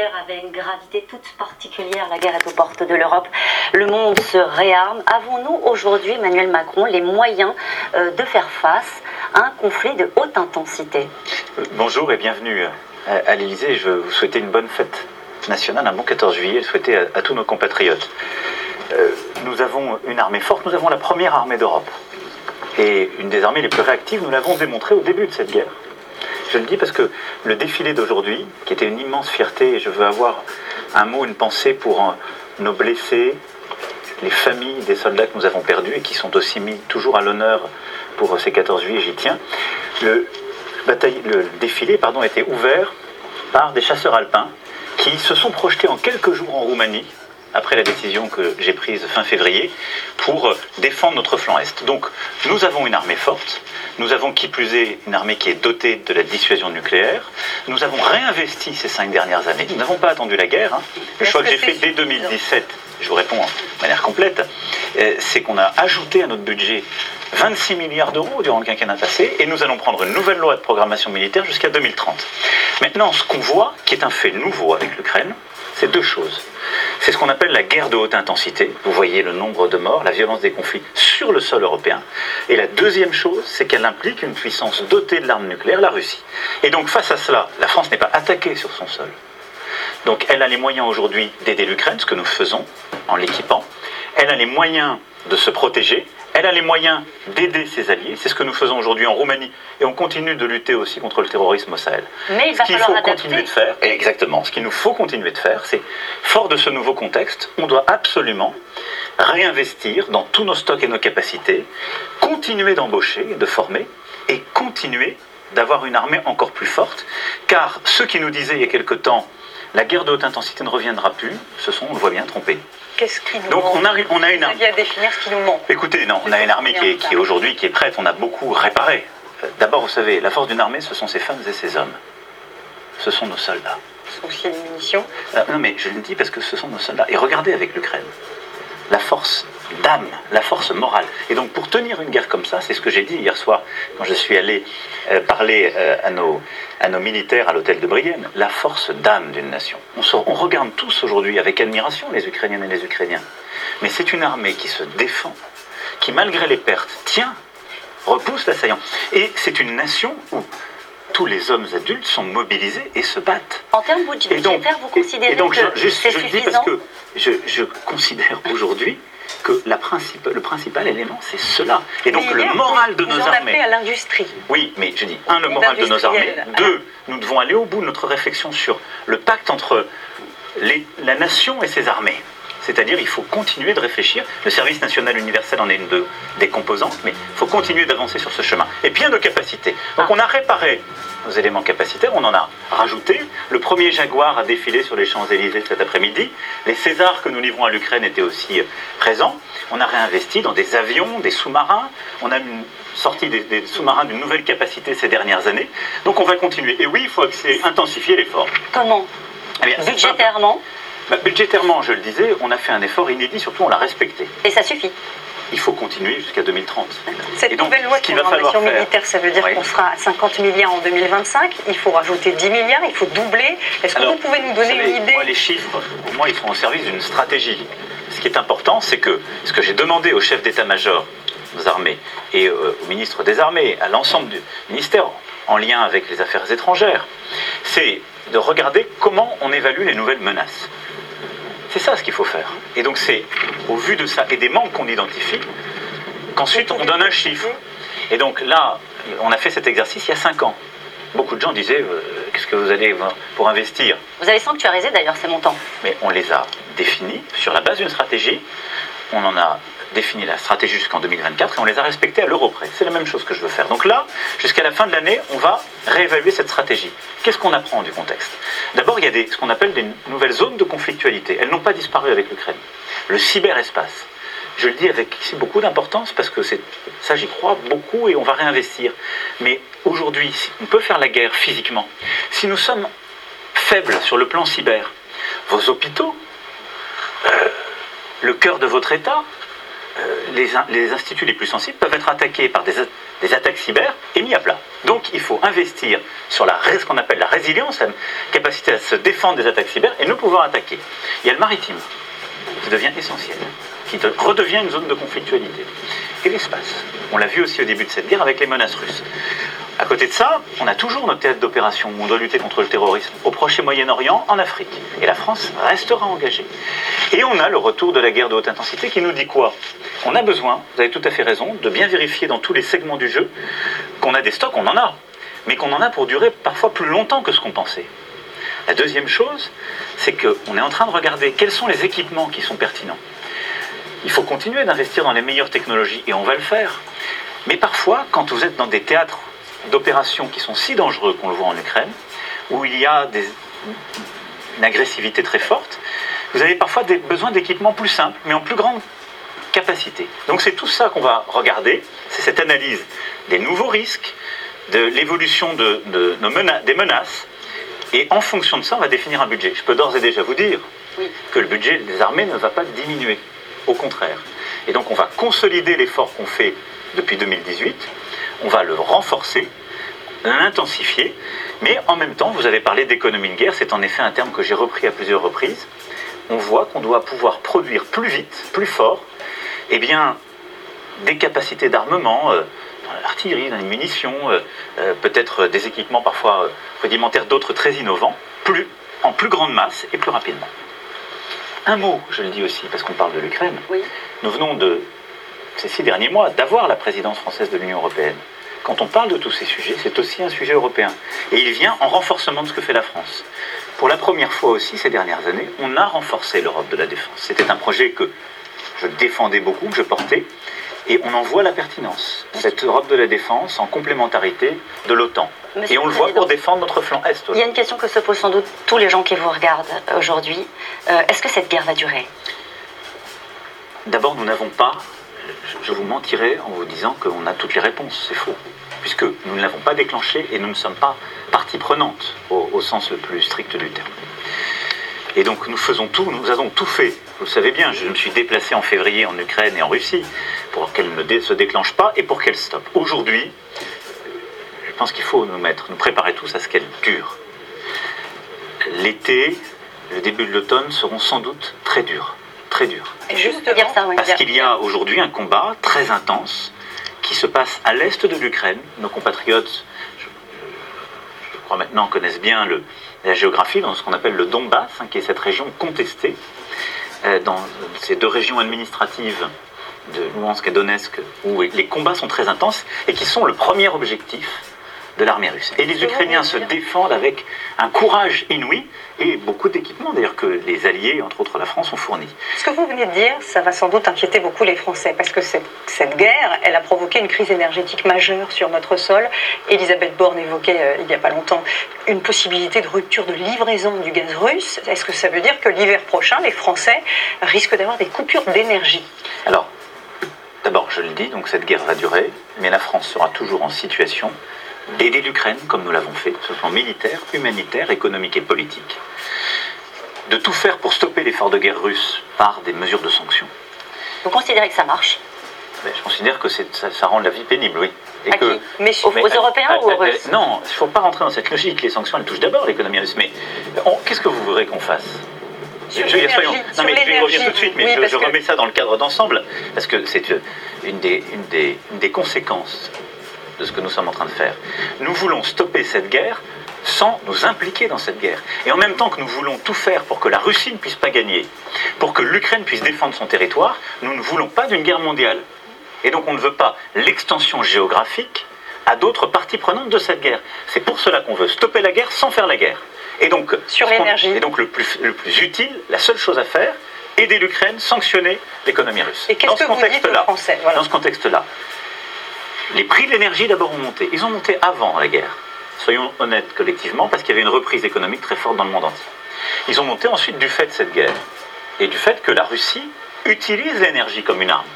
militaire avait une gravité toute particulière. La guerre est aux portes de l'Europe. Le monde se réarme. Avons-nous aujourd'hui, Emmanuel Macron, les moyens euh, de faire face à un conflit de haute intensité? Bonjour et bienvenue à l'Elysée. Je vous souhaiter une bonne fête nationale, un bon 14 juillet, et souhaiter à, tous nos compatriotes. Euh, nous avons une armée forte, nous avons la première armée d'Europe. Et une des armées les plus réactives, nous l'avons démontré au début de cette guerre. Je le dis parce que le défilé d'aujourd'hui, qui était une immense fierté, et je veux avoir un mot, une pensée pour euh, nos blessés, les familles des soldats que nous avons perdus et qui sont aussi mis toujours à l'honneur pour ces 14 juillet, j'y tiens. Le, le défilé pardon, a été ouvert par des chasseurs alpins qui se sont projetés en quelques jours en Roumanie après la décision que j'ai prise fin février, pour défendre notre flanc Est. Donc nous avons une armée forte, nous avons qui plus est une armée qui est dotée de la dissuasion nucléaire, nous avons réinvesti ces cinq dernières années, nous n'avons pas attendu la guerre, hein. le choix que j'ai fait dès 2017, je vous réponds de manière complète, euh, c'est qu'on a ajouté à notre budget 26 milliards d'euros durant le quinquennat passé, et nous allons prendre une nouvelle loi de programmation militaire jusqu'à 2030. Maintenant, ce qu'on voit, qui est un fait nouveau avec l'Ukraine, c'est deux choses. C'est ce qu'on appelle la guerre de haute intensité. Vous voyez le nombre de morts, la violence des conflits sur le sol européen. Et la deuxième chose, c'est qu'elle implique une puissance dotée de l'arme nucléaire, la Russie. Et donc face à cela, la France n'est pas attaquée sur son sol. Donc elle a les moyens aujourd'hui d'aider l'Ukraine, ce que nous faisons en l'équipant. Elle a les moyens de se protéger elle a les moyens d'aider ses alliés. C'est ce que nous faisons aujourd'hui en Roumanie. Et on continue de lutter aussi contre le terrorisme au Sahel. Mais il va ce qu'il faut continuer de faire, exactement, ce qu'il nous faut continuer de faire, c'est, fort de ce nouveau contexte, on doit absolument réinvestir dans tous nos stocks et nos capacités, continuer d'embaucher, de former, et continuer d'avoir une armée encore plus forte. Car ceux qui nous disaient il y a quelque temps, la guerre de haute intensité ne reviendra plus, se sont, on le voit bien, trompés. Qu'est-ce qui nous Donc manque on a, on a une armée. à définir ce qui nous manque. Écoutez, non, on a une armée qui est, qui aujourd'hui qui est prête. On a beaucoup réparé. D'abord, vous savez, la force d'une armée, ce sont ses femmes et ses hommes. Ce sont nos soldats. Ce sont aussi les munitions. Euh, non, mais je le dis parce que ce sont nos soldats. Et regardez avec l'Ukraine la force d'âme, la force morale. Et donc pour tenir une guerre comme ça, c'est ce que j'ai dit hier soir quand je suis allé euh, parler euh, à, nos, militaires à l'hôtel de Brienne, la force d'âme d'une nation. On, on regarde tous aujourd'hui avec admiration les Ukrainiennes et les Ukrainiens. Mais c'est une armée qui se défend, qui malgré les pertes tient, repousse l'assaillant. Et c'est une nation où tous les hommes adultes sont mobilisés et se battent. En termes budgétaires, vous considérez et donc, que je, c'est je dis parce que je, considère aujourd'hui que la le principal élément, c'est cela. Et donc le moral de nos armées. à l'industrie. Oui, mais je dis, un, le moral de nos armées. Deux, nous devons aller au bout de notre réflexion sur le pacte entre les, la nation et ses armées. C'est-à-dire il faut continuer de réfléchir. Le service national universel en est une des composantes, mais il faut continuer d'avancer sur ce chemin. Et bien de capacités. Donc ah. on a réparé nos éléments capacitaires, on en a rajouté. Le premier Jaguar a défilé sur les Champs-Élysées cet après-midi. Les Césars que nous livrons à l'Ukraine étaient aussi euh, présents. On a réinvesti dans des avions, des sous-marins. On a sorti des, sous-marins d'une nouvelle capacité ces dernières années. Donc on va continuer. Et oui, il faut intensifier l'effort. Comment? Eh Budgétairement? Bah, budgétairement, je le disais, on a fait un effort inédit, surtout on l'a respecté. Et ça suffit il faut continuer jusqu'à 2030. Cette nouvelle loi de programmation militaire, ça veut dire qu'on sera à 50 milliards en 2025, il faut rajouter 10 milliards, il faut doubler. Est-ce que vous pouvez nous donner une idée moi, Les chiffres, pour moi, ils sont au service d'une stratégie. Ce qui est important, c'est que ce que j'ai demandé au chef d'état-major des armées et euh, au ministre des armées, à l'ensemble du ministère en lien avec les affaires étrangères, c'est de regarder comment on évalue les nouvelles menaces. C'est ça ce qu'il faut faire. Et donc c'est au vu de ça et des manques qu'on identifie qu'ensuite on donne un chiffre. Et donc là, on a fait cet exercice il y a 5 ans. Beaucoup de gens disaient euh, qu'est-ce que vous allez pour investir? Vous avez sanctuarisé d'ailleurs ces montants. Mais on les a définis sur la base d'une stratégie. On en a défini la stratégie jusqu'en 2024 et on les a respectés à l'euro près. C'est la même chose que je veux faire. Donc là, jusqu'à la fin de l'année, on va réévaluer cette stratégie. Qu'est-ce qu'on apprend du contexte? D'abord, il y a ce qu'on appelle des nouvelles zones de conflictualité. Elles n'ont pas disparu avec l'Ukraine. Le cyberespace. Je le dis avec beaucoup d'importance parce que ça, j'y crois beaucoup et on va réinvestir. Mais aujourd'hui, on peut faire la guerre physiquement. Si nous sommes faibles sur le plan cyber, vos hôpitaux, euh, le cœur de votre État, les, les, instituts les plus sensibles peuvent être attaqués par des, des, attaques cyber et mis à plat. Donc il faut investir sur la, ce qu'on appelle la résilience, la capacité à se défendre des attaques cyber et nous pouvoir attaquer. Il y a le maritime qui devient essentiel, qui redevient une zone de conflictualité. Et l'espace. On l'a vu aussi au début de cette guerre avec les menaces russes. À côté de ça, on a toujours notre théâtre d'opération où on doit lutter contre le terrorisme au Proche et Moyen-Orient, en Afrique. Et la France restera engagée. Et on a le retour de la guerre de haute intensité qui nous dit quoi? On a besoin, vous avez tout à fait raison, de bien vérifier dans tous les segments du jeu qu'on a des stocks, on en a, mais qu'on en a pour durer parfois plus longtemps que ce qu'on pensait. La deuxième chose, c'est qu'on est en train de regarder quels sont les équipements qui sont pertinents. Il faut continuer d'investir dans les meilleures technologies et on va le faire. Mais parfois, quand vous êtes dans des théâtres d'opérations qui sont si dangereux qu'on le voit en Ukraine, où il y a des, une agressivité très forte, vous avez parfois des, besoin d'équipements plus simples, mais en plus grande capacité. Donc c'est tout ça qu'on va regarder, c'est cette analyse des nouveaux risques, de l'évolution de, de, des menaces, et en fonction de ça, on va définir un budget. Je peux d'ores et déjà vous dire que le budget des armées ne va pas diminuer, au contraire. Et donc on va consolider l'effort qu'on fait depuis 2018 on va le renforcer, l'intensifier, mais en même temps, vous avez parlé d'économie de guerre, c'est en effet un terme que j'ai repris à plusieurs reprises. On voit qu'on doit pouvoir produire plus vite, plus fort, eh bien, des capacités d'armement, euh, dans l'artillerie, dans les munitions, euh, euh, peut-être des équipements parfois rudimentaires, d'autres très innovants, plus, en plus grande masse et plus rapidement. Un mot, je le dis aussi, parce qu'on parle de l'Ukraine. Nous venons de ces six derniers mois d'avoir la présidence française de l'Union européenne. Quand on parle de tous ces sujets, c'est aussi un sujet européen. Et il vient en renforcement de ce que fait la France. Pour la première fois aussi ces dernières années, on a renforcé l'Europe de la défense. C'était un projet que je défendais beaucoup, que je portais, et on en voit la pertinence. Cette Europe de la défense en complémentarité de l'OTAN. Et on le voit pour défendre notre flanc Est. Il y a une question que se posent sans doute tous les gens qui vous regardent aujourd'hui. Euh, est-ce que cette guerre va durer? D'abord, nous n'avons pas je vous mentirais en vous disant qu'on a toutes les réponses. C'est faux. Puisque nous ne l'avons pas déclenché et nous ne sommes pas partie prenante au, sens le plus strict du terme. Et donc nous faisons tout, nous avons tout fait. Vous le savez bien, je me suis déplacé en février en Ukraine et en Russie pour qu'elle ne se déclenche pas et pour qu'elle stoppe. Aujourd'hui, je pense qu'il faut nous mettre, nous préparer tous à ce qu'elle dure. L'été, le début de l'automne seront sans doute très durs très dur. Juste dire ça, Parce qu'il y a aujourd'hui un combat très intense qui se passe à l'est de l'Ukraine. Nos compatriotes, je, crois maintenant, connaissent bien le, la géographie dans ce qu'on appelle le Donbass, hein, qui est cette région contestée, euh, dans ces deux régions administratives de Luhansk et Donetsk, où les combats sont très intenses et qui sont le premier objectif de l'armée russe. Et les Ukrainiens se défendent avec un courage inouï et beaucoup d'équipements d'ailleurs que les alliés, entre autres la France, ont fourni. Ce que vous venez de dire, ça va sans doute inquiéter beaucoup les Français parce que cette, cette guerre, elle a provoqué une crise énergétique majeure sur notre sol. Elisabeth Borne évoquait euh, il n'y a pas longtemps une possibilité de rupture de livraison du gaz russe. Est-ce que ça veut dire que l'hiver prochain, les Français risquent d'avoir des coupures d'énergie? Alors, D'abord, je le dis, donc cette guerre va durer, mais la France sera toujours en situation d'aider l'Ukraine, comme nous l'avons fait, ce soit militaire, humanitaire, économique et politique, de tout faire pour stopper l'effort de guerre russe par des mesures de sanctions. Vous considérez que ça marche? Ben, Je considère que ça, ça, rend la vie pénible, oui. Et que, mais, aux, Européens ou aux Russes? Non, il ne faut pas rentrer dans cette logique. Les sanctions, elles touchent d'abord l'économie russe. Mais qu'est-ce que vous voudrez qu'on fasse? Je, je, soyons, non, mais je vais y revenir tout de suite, mais je, remets ça dans le cadre d'ensemble, parce que c'est une des, une, des, une des conséquences de ce que nous sommes en train de faire. Nous voulons stopper cette guerre sans nous impliquer dans cette guerre. Et en même temps que nous voulons tout faire pour que la Russie ne puisse pas gagner, pour que l'Ukraine puisse défendre son territoire, nous ne voulons pas d'une guerre mondiale. Et donc on ne veut pas l'extension géographique à d'autres parties prenantes de cette guerre. C'est pour cela qu'on veut stopper la guerre sans faire la guerre. Et donc, Sur l'énergie. Et donc le plus, le plus utile, la seule chose à faire, aider l'Ukraine, sanctionner l'économie russe. Et qu'est-ce que vous dites aux Français Dans ce contexte-là, les prix de l'énergie d'abord ont monté. Ils ont monté avant la guerre. Soyons honnêtes collectivement, parce qu'il y avait une reprise économique très forte dans le monde entier. Ils ont monté ensuite du fait de cette guerre et du fait que la Russie utilise l'énergie comme une arme.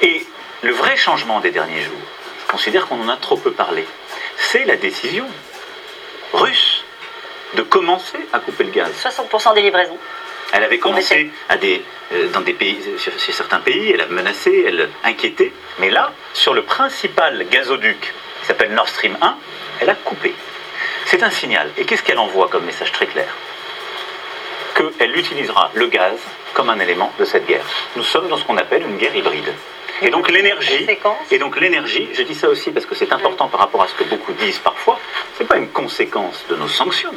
Et le vrai changement des derniers jours, je considère qu'on en a trop peu parlé, c'est la décision russe de commencer à couper le gaz. 60% des livraisons. Elle avait commencé à des, euh, dans des pays, chez certains pays, elle a menacé, elle inquiétait. Mais là, sur le principal gazoduc, qui s'appelle Nord Stream 1, elle a coupé. C'est un signal. Et qu'est-ce qu'elle envoie comme message très clair? Qu'elle utilisera le gaz comme un élément de cette guerre. Nous sommes dans ce qu'on appelle une guerre hybride. Et donc l'énergie, et donc l'énergie, je dis ça aussi parce que c'est important par rapport à ce que beaucoup disent parfois, c'est pas une conséquence de nos sanctions,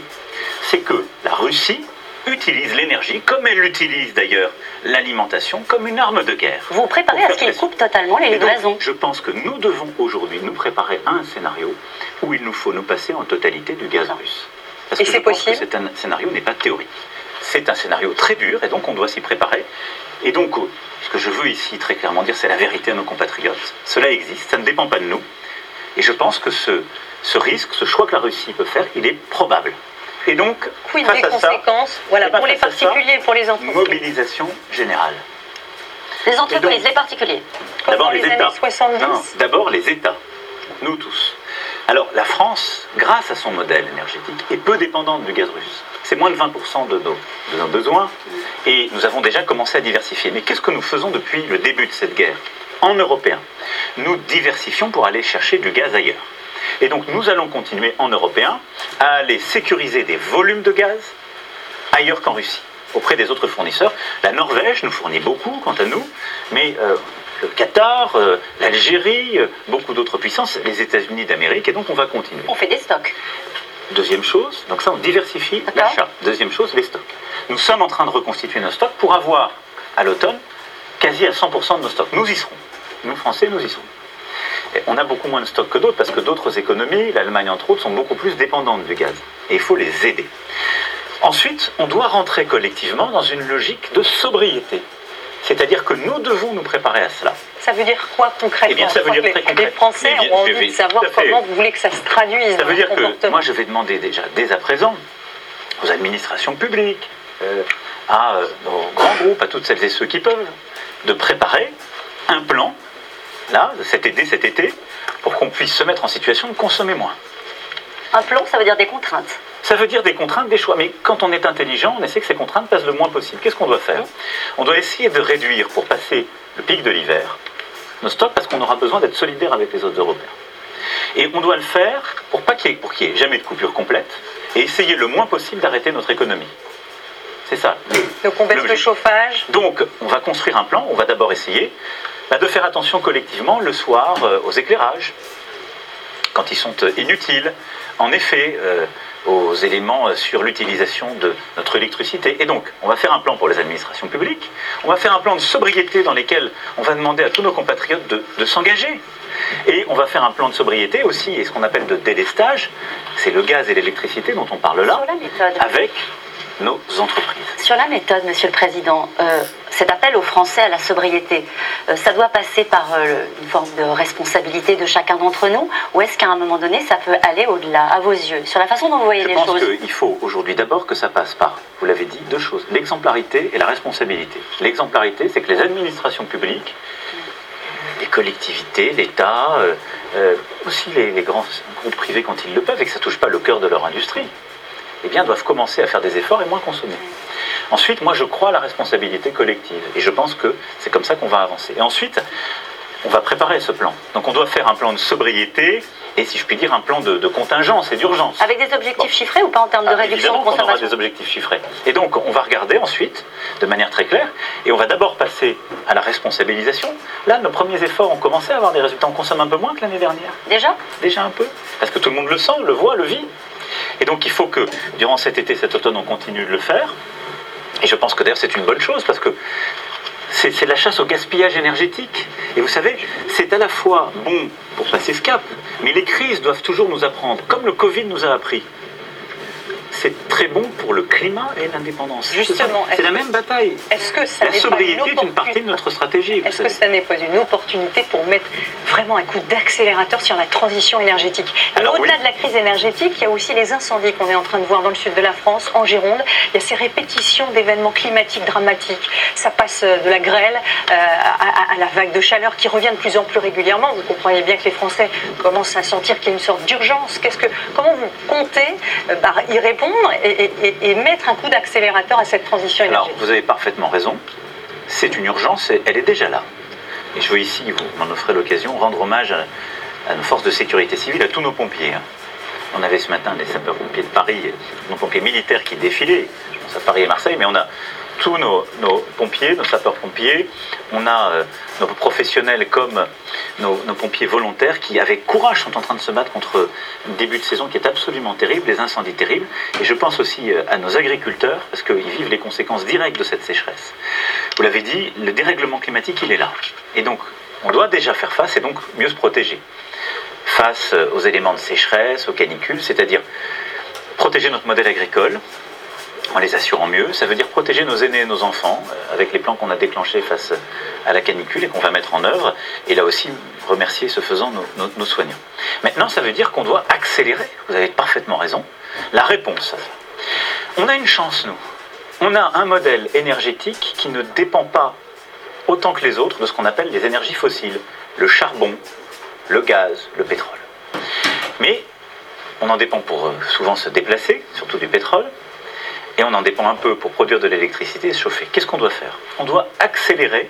c'est que la Russie utilise l'énergie, comme elle utilise d'ailleurs l'alimentation, comme une arme de guerre. Vous préparez à ce qu'il coupe totalement les livraisons Je pense que nous devons aujourd'hui nous préparer à un scénario où il nous faut nous passer en totalité du gaz russe. Parce et c'est possible C'est un scénario n'est pas théorique. C'est un scénario très dur et donc on doit s'y préparer. Et donc, ce que je veux ici très clairement dire, c'est la vérité à nos compatriotes. Cela existe, ça ne dépend pas de nous. Et je pense que ce, ce risque, ce choix que la Russie peut faire, il est probable. Et donc, Quid face des conséquences voilà, pour les particuliers, pour les entreprises Mobilisation générale. Les entreprises, les particuliers. D'abord les, États. D'abord les États. Nous tous. Alors la France, grâce à son modèle énergétique, est peu dépendante du gaz russe. C'est moins de 20% de nos, de nos besoins. Et nous avons déjà commencé à diversifier. Mais qu'est-ce que nous faisons depuis le début de cette guerre En européen, nous diversifions pour aller chercher du gaz ailleurs. Et donc nous allons continuer en européen à aller sécuriser des volumes de gaz ailleurs qu'en Russie, auprès des autres fournisseurs. La Norvège nous fournit beaucoup, quant à nous, mais euh, le Qatar, euh, l'Algérie, euh, beaucoup d'autres puissances, les États-Unis d'Amérique, et donc on va continuer. On fait des stocks. Deuxième chose, donc ça on diversifie l'achat. Deuxième chose, les stocks. Nous sommes en train de reconstituer nos stocks pour avoir à l'automne quasi à 100% de nos stocks. Nous y serons. Nous Français, nous y serons on a beaucoup moins de stocks que d'autres parce que d'autres économies, l'Allemagne entre autres, sont beaucoup plus dépendantes du gaz. Et il faut les aider. Ensuite, on doit rentrer collectivement dans une logique de sobriété. C'est-à-dire que nous devons nous préparer à cela. Ça veut dire quoi concrètement eh bien, ça veut dire très Les Français ont envie de savoir comment vous voulez que ça se traduise. Ça veut dire que moi, je vais demander déjà, dès à présent, aux administrations publiques, euh, à euh, nos grands groupes, à toutes celles et ceux qui peuvent, de préparer un plan là, cet été, cet été, pour qu'on puisse se mettre en situation de consommer moins. Un plan, ça veut dire des contraintes ça veut dire des contraintes, des choix. Mais quand on est intelligent, on essaie que ces contraintes passent le moins possible. Qu'est-ce qu'on doit faire On doit essayer de réduire, pour passer le pic de l'hiver, nos stocks, parce qu'on aura besoin d'être solidaire avec les autres Européens. Et on doit le faire pour pas qu'il y, ait jamais de coupure complète, et essayer le moins possible d'arrêter notre économie. C'est ça. Donc on baisse le chauffage. Donc on va construire un plan, on va d'abord essayer bah, de faire attention collectivement le soir euh, aux éclairages, quand ils sont euh, inutiles, en effet, euh, aux éléments sur l'utilisation de notre électricité. Et donc, on va faire un plan pour les administrations publiques, on va faire un plan de sobriété dans lequel on va demander à tous nos compatriotes de, de s'engager. Et on va faire un plan de sobriété aussi, et ce qu'on appelle de délestage, c'est le gaz et l'électricité dont on parle là, avec nos entreprises. Sur la méthode, Monsieur le Président, euh, cet appel aux Français à la sobriété, euh, ça doit passer par euh, une forme de responsabilité de chacun d'entre nous ou est-ce qu'à un moment donné, ça peut aller au-delà, à vos yeux, sur la façon dont vous voyez les choses Je pense qu'il faut aujourd'hui d'abord que ça passe par, vous l'avez dit, deux choses, l'exemplarité et la responsabilité. L'exemplarité, c'est que les administrations publiques, les collectivités, l'État, aussi les, les grands groupes privés quand ils le peuvent et que ça ne touche pas le cœur de leur industrie, eh bien, doivent commencer à faire des efforts et moins consommer. Ensuite, moi, je crois à la responsabilité collective et je pense que c'est comme ça qu'on va avancer. Et ensuite, on va préparer ce plan. Donc, on doit faire un plan de sobriété et, si je puis dire, un plan de, contingence et d'urgence. Avec des objectifs chiffrés ou pas en termes de ah, réduction de consommation on aura des objectifs chiffrés. Et donc, on va regarder ensuite, de manière très claire, et on va d'abord passer à la responsabilisation. Là, nos premiers efforts ont commencé à avoir des résultats. On consomme un peu moins que l'année dernière. Déjà? Déjà un peu. Parce que tout le monde le sent, le voit, le vit. Et donc il faut que durant cet été, cet automne, on continue de le faire. Et je pense que d'ailleurs c'est une bonne chose parce que c'est la chasse au gaspillage énergétique. Et vous savez, c'est à la fois bon pour passer ce cap, mais les crises doivent toujours nous apprendre, comme le Covid nous a appris, c'est très bon pour le climat et l'indépendance. Justement, c'est la même bataille. Est-ce que ça la sobriété est une partie de notre stratégie. Est-ce que ça n'est pas une opportunité pour mettre vraiment un coup d'accélérateur sur la transition énergétique? Au-delà de la crise énergétique, il y a aussi les incendies qu'on est en train de voir dans le sud de la France, en Gironde. Il y a ces répétitions d'événements climatiques dramatiques. Ça passe de la grêle euh, à, la vague de chaleur qui revient de plus en plus régulièrement. Vous comprenez bien que les Français commencent à sentir qu'il y a une sorte d'urgence. Qu'est-ce que, comment vous comptez euh, bah, y répondre et, mettre un coup d'accélérateur à cette transition énergétique Alors, vous avez parfaitement raison. C'est une urgence et elle est déjà là. Et je veux ici, vous m'en offrez l'occasion, rendre hommage à, nos forces de sécurité civile, à tous nos pompiers. On avait ce matin les sapeurs-pompiers de Paris, nos pompiers militaires qui défilaient, je pense à Paris et Marseille, mais on a tous nos, pompiers, nos sapeurs-pompiers, on a euh, nos professionnels comme nos, pompiers volontaires qui, avec courage, sont en train de se battre contre un début de saison qui est absolument terrible, les incendies terribles. Et je pense aussi euh, à nos agriculteurs, parce qu'ils vivent les conséquences directes de cette sécheresse. Vous l'avez dit, le dérèglement climatique, il est là. Et donc, on doit déjà faire face et donc mieux se protéger. Face euh, aux éléments de sécheresse, aux canicules, c'est-à-dire protéger notre modèle agricole, en les assurant mieux. Ça veut dire protéger nos aînés et nos enfants euh, avec les plans qu'on a déclenchés face à la canicule et qu'on va mettre en œuvre. Et là aussi, remercier ce faisant nos, soignants. Maintenant, ça veut dire qu'on doit accélérer. Vous avez parfaitement raison. La réponse. On a une chance, nous. On a un modèle énergétique qui ne dépend pas autant que les autres de ce qu'on appelle les énergies fossiles, le charbon, le gaz, le pétrole. Mais on en dépend pour euh, souvent se déplacer, surtout du pétrole, et on en dépend un peu pour produire de l'électricité et se chauffer. Qu'est-ce qu'on doit faire? On doit accélérer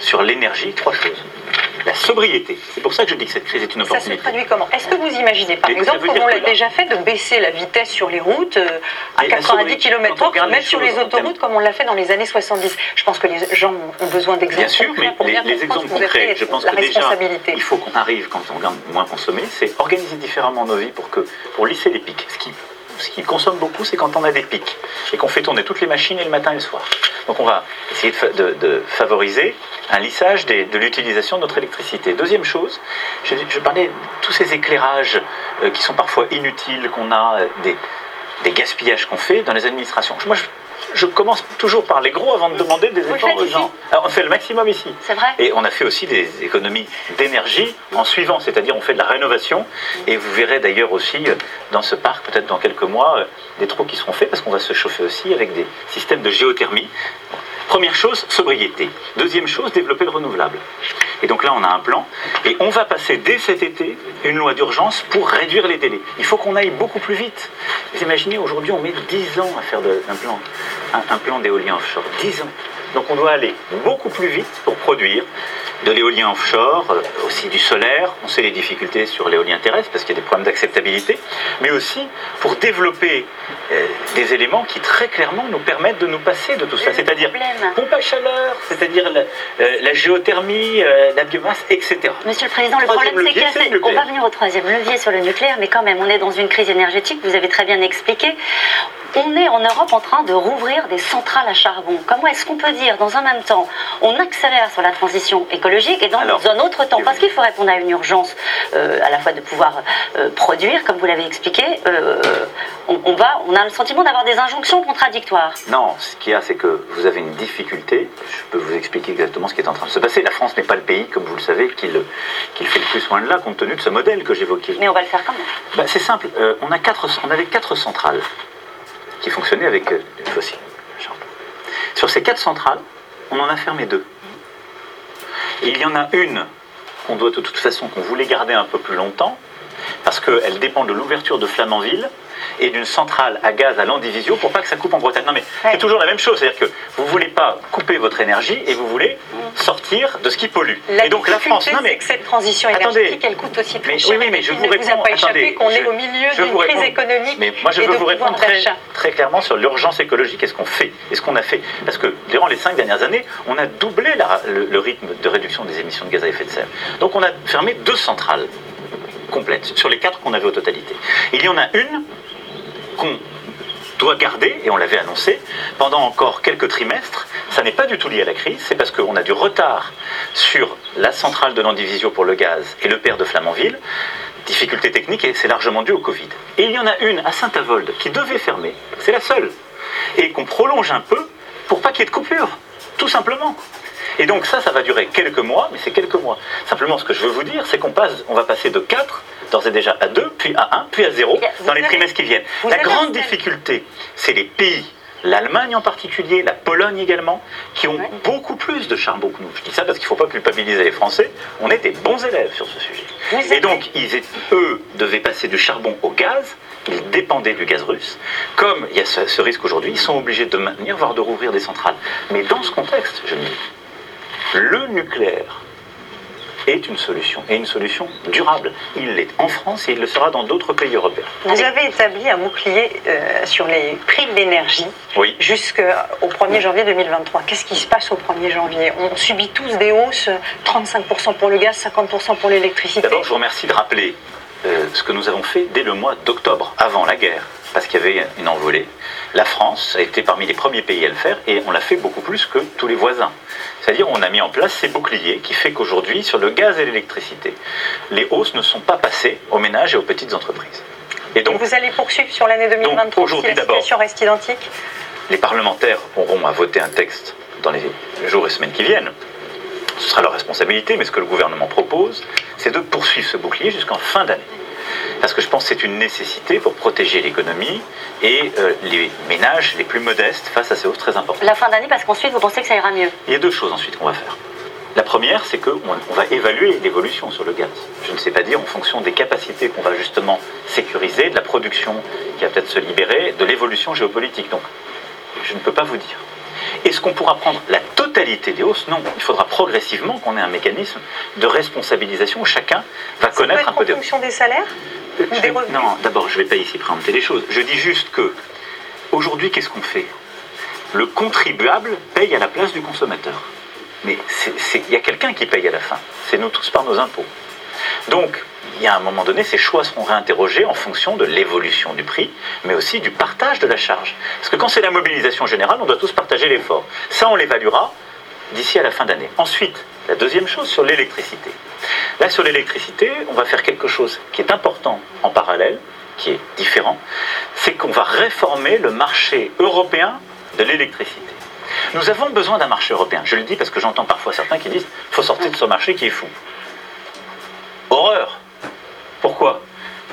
sur l'énergie trois choses. La sobriété. C'est pour ça que je dis que cette crise est une opportunité. Ça se traduit comment? Est-ce que vous imaginez, par exemple, comme on l'a déjà fait, de baisser la vitesse sur les routes euh, à 90 km/h, même sur les autoroutes, comme on l'a fait dans les années 70 Je pense que les gens ont besoin d'exemples concrets pour bien les, exemples concrets, je pense que déjà, il faut qu'on arrive, quand on regarde moins consommer, c'est organiser différemment nos vies pour, que, pour lisser les pics. Ce qui ce qui consomme beaucoup, c'est quand on a des pics et qu'on fait tourner toutes les machines et le matin et le soir. Donc on va essayer de, favoriser un lissage de l'utilisation de notre électricité. Deuxième chose, je, parlais de tous ces éclairages euh, qui sont parfois inutiles, qu'on a, euh, des, gaspillages qu'on fait dans les administrations. Je commence toujours par les gros avant de demander des efforts aux gens. Alors, on fait le maximum ici. C'est vrai. Et on a fait aussi des économies d'énergie en suivant, c'est-à-dire on fait de la rénovation. Et vous verrez d'ailleurs aussi euh, dans ce parc, peut-être dans quelques mois, euh, des trous qui seront faits parce qu'on va se chauffer aussi avec des systèmes de géothermie. Première chose, sobriété. Deuxième chose, développer le renouvelable. Et donc là, on a un plan. Et on va passer dès cet été une loi d'urgence pour réduire les délais. Il faut qu'on aille beaucoup plus vite. Vous imaginez, aujourd'hui, on met 10 ans à faire un plan, un, plan d'éolien offshore. 10 ans. Donc on doit aller beaucoup plus vite pour produire de l'éolien offshore, euh, aussi du solaire. On sait les difficultés sur l'éolien terrestre parce qu'il y a des problèmes d'acceptabilité, mais aussi pour développer euh, des éléments qui très clairement nous permettent de nous passer de tout ça, c'est-à-dire pompe à chaleur, c'est-à-dire la, euh, géothermie, la biomasse, etc. Monsieur le Président, le problème c'est qu'on va venir au troisième levier sur le nucléaire, mais quand même, on est dans une crise énergétique, vous avez très bien expliqué on est en Europe en train de rouvrir des centrales à charbon. Comment est-ce qu'on peut dire, dans un même temps, on accélère sur la transition écologique et dans un autre temps, parce qu'il faut répondre à une urgence euh, à la fois de pouvoir euh, produire, comme vous l'avez expliqué, euh, on, va, on a le sentiment d'avoir des injonctions contradictoires. Non, ce qu'il y a, c'est que vous avez une difficulté. Je peux vous expliquer exactement ce qui est en train de se passer. La France n'est pas le pays, comme vous le savez, qui, fait le plus loin de là, compte tenu de ce modèle que j'évoquais. Mais on va le faire quand même. Bah, c'est simple. on, a quatre, on avait quatre centrales qui fonctionnait avec du fossile. Sur ces quatre centrales, on en a fermé deux. Il y en a une qu'on doit de toute façon, qu'on voulait garder un peu plus longtemps, parce qu'elle dépend de l'ouverture de Flamanville et d'une centrale à gaz à Landivisio pour pas que ça coupe en Bretagne. Non mais c'est toujours la même chose, c'est-à-dire que vous voulez pas couper votre énergie et vous voulez sortir de ce qui pollue. et donc la France, non mais que cette transition énergétique, elle coûte aussi très cher. Oui, mais je vous réponds. Vous pas qu'on est au milieu d'une crise économique. Mais moi je veux vous répondre très, très clairement sur l'urgence écologique et ce qu'on fait et ce qu'on a fait, parce que durant les cinq dernières années, on a doublé le rythme de réduction des émissions de gaz à effet de serre. Donc on a fermé deux centrales complètes sur les quatre qu'on avait aux totalité. Il y en a une qu'on doit garder, et on l'avait annoncé, pendant encore quelques trimestres. Ça n'est pas du tout lié à la crise, c'est parce qu'on a du retard sur la centrale de Landivisio pour le gaz et le père de Flamanville. Difficulté technique, et c'est largement dû au Covid. Et il y en a une à Saint-Avold qui devait fermer, c'est la seule, et qu'on prolonge un peu pour pas qu'il y ait de coupure, tout simplement. Et donc ça, ça va durer quelques mois, mais c'est quelques mois. Simplement, ce que je veux vous dire, c'est qu'on passe, on va passer de 4 d'ores et déjà à 2, puis à 1, puis à 0 dans les trimestres qui viennent. La grande difficulté, c'est les pays l'Allemagne en particulier, la Pologne également, qui ont beaucoup plus de charbon que nous. Je dis ça parce qu'il ne faut pas culpabiliser les Français, on est des bons élèves sur ce sujet. Et donc, ils, eux devaient passer du charbon au gaz, Ils dépendaient du gaz russe. Comme il y a ce, risque aujourd'hui, ils sont obligés de maintenir, voire de rouvrir des centrales. Mais dans ce contexte, je dis, le nucléaire est une solution, et une solution durable. Il l'est en France et il le sera dans d'autres pays européens. Vous avez établi un bouclier euh, sur les prix de l'énergie oui. jusqu'au 1er janvier 2023. Qu'est-ce qui se passe au 1er janvier? On subit tous des hausses, 35% pour le gaz, 50% pour l'électricité. D'abord, je vous remercie de rappeler euh, ce que nous avons fait dès le mois d'octobre, avant la guerre, parce qu'il y avait une envolée. La France a été parmi les premiers pays à le faire et on l'a fait beaucoup plus que tous les voisins. C'est-à-dire on a mis en place ces boucliers qui fait qu'aujourd'hui, sur le gaz et l'électricité, les hausses ne sont pas passées aux ménages et aux petites entreprises. Et donc, vous allez poursuivre sur l'année 2023 si la situation reste identique Les parlementaires auront à voter un texte dans les jours et semaines qui viennent ce sera leur responsabilité, mais ce que le gouvernement propose, c'est de poursuivre ce bouclier jusqu'en fin d'année. Parce que je pense que c'est une nécessité pour protéger l'économie et euh, les ménages les plus modestes face à ces hausses très importantes. La fin d'année, parce qu'ensuite, vous pensez que ça ira mieux Il y a deux choses ensuite qu'on va faire. La première, c'est qu'on on va évaluer l'évolution sur le gaz. Je ne sais pas dire en fonction des capacités qu'on va justement sécuriser, de la production qui va peut-être se libérer, de l'évolution géopolitique. Donc, je ne peux pas vous dire. Est-ce qu'on pourra prendre la totalité des hausses? Non. Il faudra progressivement qu'on ait un mécanisme de responsabilisation où chacun va connaître un peu de. En fonction des salaires euh, Non, d'abord, je ne vais pas ici présenter les choses. Je dis juste que, aujourd'hui, qu'est-ce qu'on fait? Le contribuable paye à la place du consommateur. Mais il y a quelqu'un qui paye à la fin. C'est nous tous par nos impôts. Donc, il y a un moment donné, ces choix seront réinterrogés en fonction de l'évolution du prix, mais aussi du partage de la charge. Parce que quand c'est la mobilisation générale, on doit tous partager l'effort. Ça, on l'évaluera d'ici à la fin d'année. Ensuite, la deuxième chose sur l'électricité. Là, sur l'électricité, on va faire quelque chose qui est important en parallèle, qui est différent, c'est qu'on va réformer le marché européen de l'électricité. Nous avons besoin d'un marché européen. Je le dis parce que j'entends parfois certains qui disent faut sortir de ce marché qui est fou. Horreur pourquoi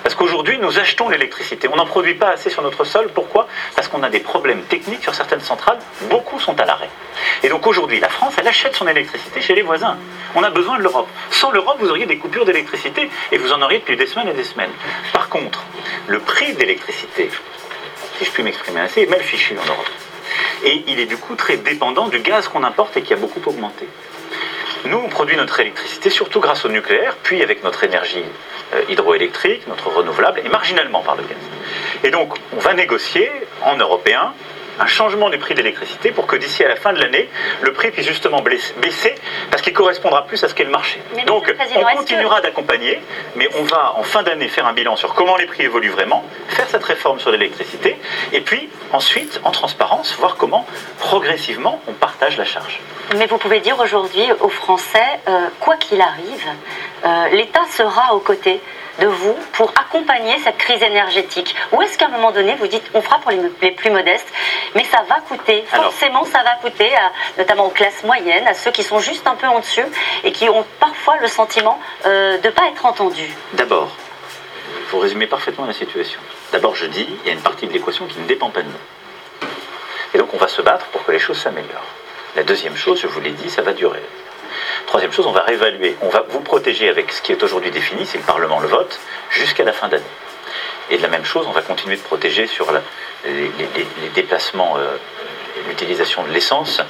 parce qu'aujourd'hui, nous achetons l'électricité. On n'en produit pas assez sur notre sol. Pourquoi Parce qu'on a des problèmes techniques sur certaines centrales. Beaucoup sont à l'arrêt. Et donc aujourd'hui, la France, elle achète son électricité chez les voisins. On a besoin de l'Europe. Sans l'Europe, vous auriez des coupures d'électricité et vous en auriez depuis des semaines et des semaines. Par contre, le prix de l'électricité, si je puis m'exprimer ainsi, est mal fichu en Europe. Et il est du coup très dépendant du gaz qu'on importe et qui a beaucoup augmenté. Nous, on produit notre électricité surtout grâce au nucléaire, puis avec notre énergie euh, hydroélectrique, notre renouvelable, et marginalement par le gaz. Et donc, on va négocier en européen un changement du prix d'électricité pour que d'ici à la fin de l'année, le prix puisse justement baisser parce qu'il correspondra plus à ce qu'est le marché. Donc on continuera d'accompagner, mais on va en fin d'année faire un bilan sur comment les prix évoluent vraiment, faire cette réforme sur l'électricité, et puis ensuite, en transparence, voir comment progressivement on partage la charge. Mais vous pouvez dire aujourd'hui aux Français, euh, quoi qu'il arrive, euh, l'État sera aux côtés de vous pour accompagner cette crise énergétique Ou est-ce qu'à un moment donné, vous dites on fera pour les, plus modestes, mais ça va coûter, forcément ça va coûter, notamment aux classes moyennes, à ceux qui sont juste un peu en dessus et qui ont parfois le sentiment euh, de ne pas être entendus D'abord, vous résumez parfaitement la situation. D'abord, je dis, il y a une partie de l'équation qui ne dépend pas de nous. Et donc on va se battre pour que les choses s'améliorent. La deuxième chose, je vous l'ai dit, ça va durer. Troisième chose, on va réévaluer. On va vous protéger avec ce qui est aujourd'hui défini, si le Parlement le vote, jusqu'à la fin d'année. Et de la même chose, on va continuer de protéger sur les, déplacements, euh, l'utilisation de l'essence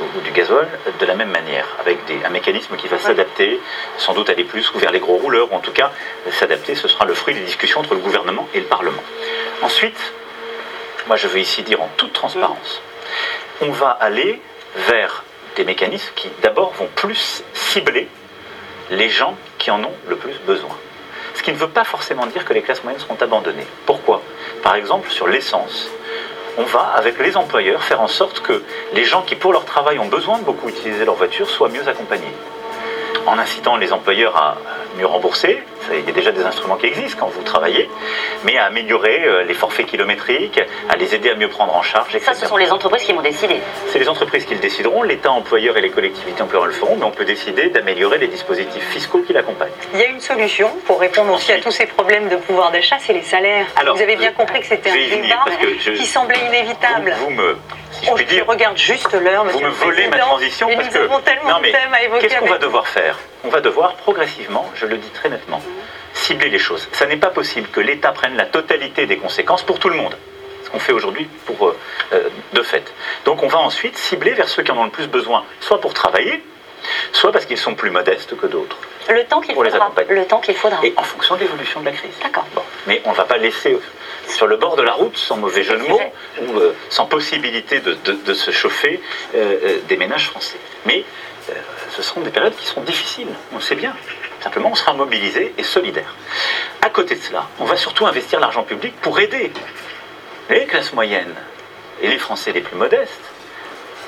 ou, du gazole de la même manière, avec un mécanisme qui va s'adapter, sans doute aller plus vers les gros rouleurs, ou en tout cas s'adapter, ce sera le fruit des discussions entre le gouvernement et le Parlement. Ensuite, moi je veux ici dire en toute transparence, on va aller vers des mécanismes qui d'abord vont plus cibler les gens qui en ont le plus besoin. Ce qui ne veut pas forcément dire que les classes moyennes seront abandonnées. Pourquoi? Par exemple, sur l'essence, on va, avec les employeurs, faire en sorte que les gens qui, pour leur travail, ont besoin de beaucoup utiliser leur voiture, soient mieux accompagnés. En incitant les employeurs à mieux rembourser, il y a déjà des instruments qui existent quand vous travaillez, mais à améliorer euh, les forfaits kilométriques, à les aider à mieux prendre en charge, etc. Ça, ce sont les entreprises qui vont décider. C'est les entreprises qui le décideront, l'État employeur et les collectivités employeurs le feront, mais on peut décider d'améliorer les dispositifs fiscaux qui l'accompagnent. Il y a une solution pour répondre aussi à tous ces problèmes de pouvoir d'achat, c'est les salaires. vous avez bien compris que c'était un débat qui semblait inévitable. Vous, me si je, dire, regarde juste l'heure, Vous me volez ma transition parce que. Qu'est-ce qu'on va devoir faire? On va devoir progressivement, je le dis très nettement, cibler les choses. Ça n'est pas possible que l'État prenne la totalité des conséquences pour tout le monde. Ce qu'on fait aujourd'hui pour euh, euh, de fait. Donc on va ensuite cibler vers ceux qui en ont le plus besoin, soit pour travailler, soit parce qu'ils sont plus modestes que d'autres. Le temps qu'il faudra. Le temps qu'il faudra. Et en fonction de l'évolution de la crise. D'accord. Bon. Mais on ne va pas laisser sur le bord de la route, sans mauvais jeu de mots, ou euh, sans possibilité de, de, se chauffer des ménages français. Mais ce seront des périodes qui seront difficiles, on le sait bien. Simplement, on sera mobilisé et solidaire. À côté de cela, on va surtout investir l'argent public pour aider les classes moyennes et les Français les plus modestes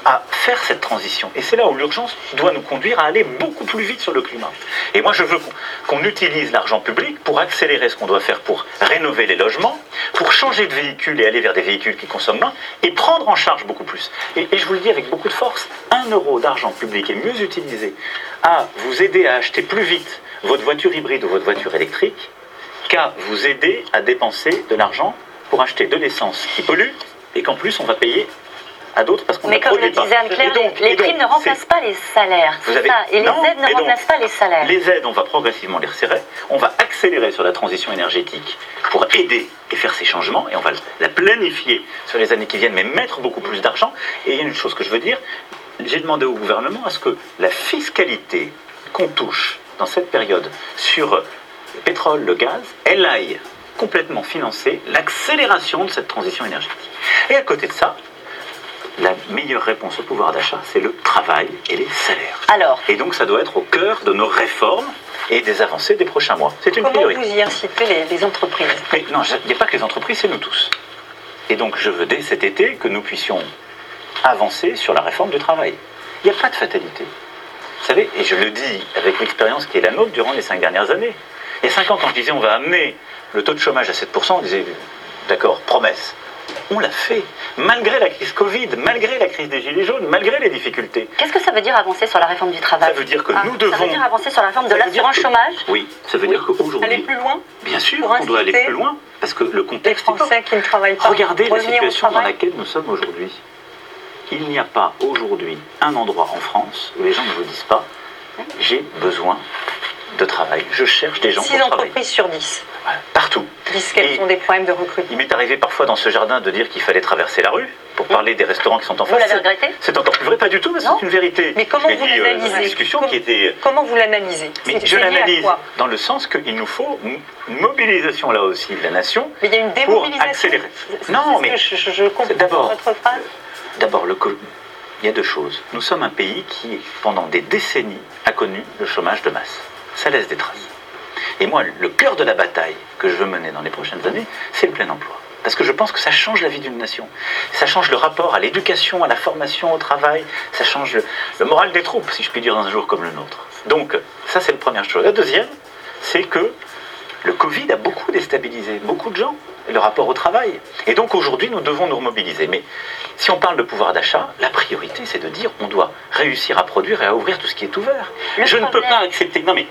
à faire cette transition. Et c'est là où l'urgence doit nous conduire à aller beaucoup plus vite sur le climat. Et moi, je veux qu'on utilise l'argent public pour accélérer ce qu'on doit faire pour rénover les logements, pour changer de véhicule et aller vers des véhicules qui consomment moins, et prendre en charge beaucoup plus. Et, et je vous le dis avec beaucoup de force, un euro d'argent public est mieux utilisé à vous aider à acheter plus vite votre voiture hybride ou votre voiture électrique qu'à vous aider à dépenser de l'argent pour acheter de l'essence qui pollue et qu'en plus on va payer à d'autres parce qu'on Mais comme le disait Anne-Claire, les, primes ne remplacent pas les salaires. ça. Et les aides ne remplacent pas les salaires. Les aides, on va progressivement les resserrer. On va accélérer sur la transition énergétique pour aider et faire ces changements. Et on va la planifier sur les années qui viennent, mais mettre beaucoup plus d'argent. Et il y a une chose que je veux dire. J'ai demandé au gouvernement à ce que la fiscalité qu'on touche dans cette période sur le pétrole, le gaz, elle aille complètement financer l'accélération de cette transition énergétique. Et à côté de ça, la meilleure réponse au pouvoir d'achat, c'est le travail et les salaires. Alors Et donc ça doit être au cœur de nos réformes et des avancées des prochains mois. C'est une Comment priorité. vous y incitez les, entreprises? Mais non, il n'y a pas que les entreprises, c'est nous tous. Et donc je veux dès cet été que nous puissions avancer sur la réforme du travail. Il n'y a pas de fatalité. Vous savez, et je le dis avec l'expérience qui est la nôtre durant les cinq dernières années. Il y a cinq ans, quand je disais on va amener le taux de chômage à 7%, on disait d'accord, promesse. On l'a fait, malgré la crise Covid, malgré la crise des Gilets jaunes, malgré les difficultés. Qu'est-ce que ça veut dire avancer sur la réforme du travail? Ça veut dire que ah, nous devons. Ça veut dire avancer sur la réforme de l'assurance chômage? Oui, ça veut dire qu'aujourd'hui. Aller plus loin Bien sûr, on doit aller plus loin. Parce que le contexte. Français qui ne travaillent pas. Regardez la situation dans laquelle nous sommes aujourd'hui. Il n'y a pas aujourd'hui un endroit en France où les gens ne vous disent pas j'ai besoin de travail. Je cherche des gens pour travailler. 6 entreprises sur 10. partout. Disent qu'elles ont des problèmes de recrutement. Il m'est arrivé parfois dans ce jardin de dire qu'il fallait traverser la rue pour parler des restaurants qui sont en face. Vous l'avez regretté C'est encore plus vrai, pas du tout, mais c'est une vérité. Mais comment vous euh, l'analysez discussion qui était. Euh, comment vous l'analysez Mais je l'analyse dans le sens qu'il nous faut une mobilisation là aussi de la nation. Mais il y a une démobilisation. Pour accélérer. Non, mais je, je, je comprends d'abord, votre phrase. D'abord, il y a deux choses. Nous sommes un pays qui, pendant des décennies, a connu le chômage de masse. Ça laisse des traces. Et moi, le cœur de la bataille que je veux mener dans les prochaines années, c'est le plein emploi. Parce que je pense que ça change la vie d'une nation. Ça change le rapport à l'éducation, à la formation, au travail. Ça change le, le, moral des troupes, si je puis dire, dans un jour comme le nôtre. Donc, ça, c'est la première chose. La deuxième, c'est que le Covid a beaucoup déstabilisé beaucoup de gens, le rapport au travail. Et donc aujourd'hui, nous devons nous remobiliser. Mais si on parle de pouvoir d'achat, la priorité, c'est de dire on doit réussir à produire et à ouvrir tout ce qui est ouvert. je ne peux pas accepter. Non, mais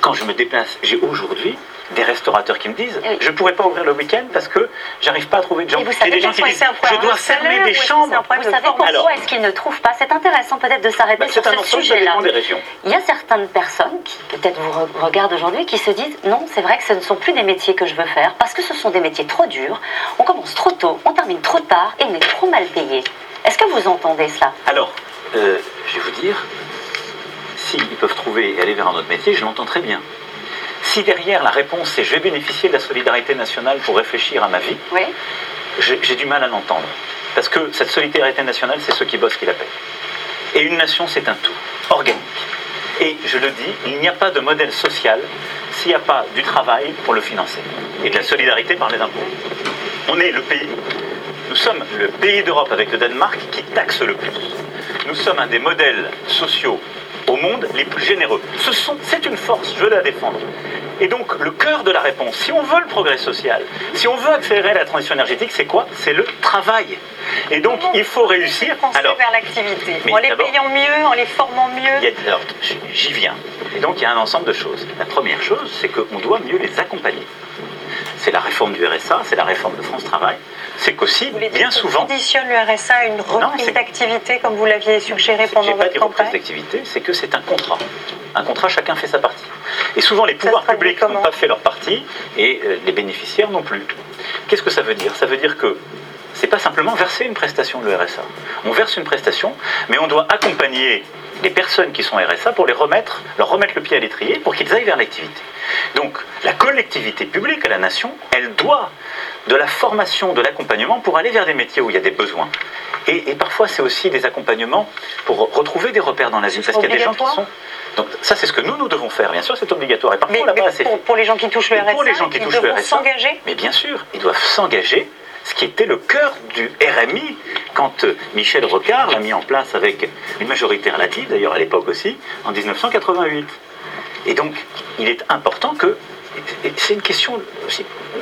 quand je me déplace, j'ai aujourd'hui des restaurateurs qui me disent je ne pourrais pas ouvrir le week-end parce que j'arrive pas à trouver de gens. Et vous savez des gens qui disent je dois fermer des chambres. Vous savez pourquoi est-ce qu'ils ne trouvent pas C'est intéressant peut-être de s'arrêter bah, sur ce sujet-là. Il y a certaines personnes qui peut-être vous regardent aujourd'hui qui se disent non, c'est vrai que ce ne sont plus des métiers que je veux faire parce que ce sont des métiers trop durs. On commence trop tôt, on termine trop tard et on est trop mal payé. Est-ce que vous entendez cela? Alors, euh, je vais vous dire, s'ils peuvent trouver et aller vers un autre métier, je l'entends très bien. Si derrière la réponse c'est je vais bénéficier de la solidarité nationale pour réfléchir à ma vie, oui. j'ai du mal à l'entendre. Parce que cette solidarité nationale, c'est ceux qui bossent qui la payent. Et une nation, c'est un tout, organique. Et je le dis, il n'y a pas de modèle social s'il n'y a pas du travail pour le financer. Et de la solidarité par les impôts. On est le pays, nous sommes le pays d'Europe avec le Danemark qui taxe le plus. Nous sommes un des modèles sociaux au monde les plus généreux. Ce sont, c'est une force, je veux la défendre. Et donc, le cœur de la réponse, si on veut le progrès social, si on veut accélérer la transition énergétique, c'est quoi? C'est le travail. Et donc, il faut réussir. Alors, vers l'activité, en les payant mieux, en les formant mieux? j'y viens. Et donc, il y a un ensemble de choses. La première chose, c'est qu'on doit mieux les accompagner. C'est la réforme du RSA, c'est la réforme de France Travail c'est qu'aussi, bien souvent. conditionne le RSA à une reprise d'activité, comme vous l'aviez suggéré pendant votre campagne pas dit reprise d'activité, c'est que c'est un contrat. Un contrat, chacun fait sa partie. Et souvent, les pouvoirs publics n'ont pas fait leur partie et euh, les bénéficiaires non plus. Qu'est-ce que ça veut dire? Ça veut dire que c'est pas simplement verser une prestation de RSA. On verse une prestation, mais on doit accompagner les personnes qui sont RSA pour les remettre, leur remettre le pied à l'étrier pour qu'ils aillent vers l'activité. Donc la collectivité publique à la nation, elle doit de la formation, de l'accompagnement pour aller vers des métiers où il y a des besoins. Et, parfois c'est aussi des accompagnements pour retrouver des repères dans la vie, parce qu'il y a des gens qui sont... Donc ça c'est ce que nous, nous devons faire, bien sûr c'est obligatoire. Et parfois mais, pour, pour, les gens qui touchent le RSA, pour les gens qui touchent le RSA, s'engager Mais bien sûr, ils doivent s'engager ce qui était le cœur du RMI quand euh, Michel Rocard l'a mis en place avec une majorité relative, d'ailleurs à l'époque aussi, en 1988. Et donc, il est important que c'est une question.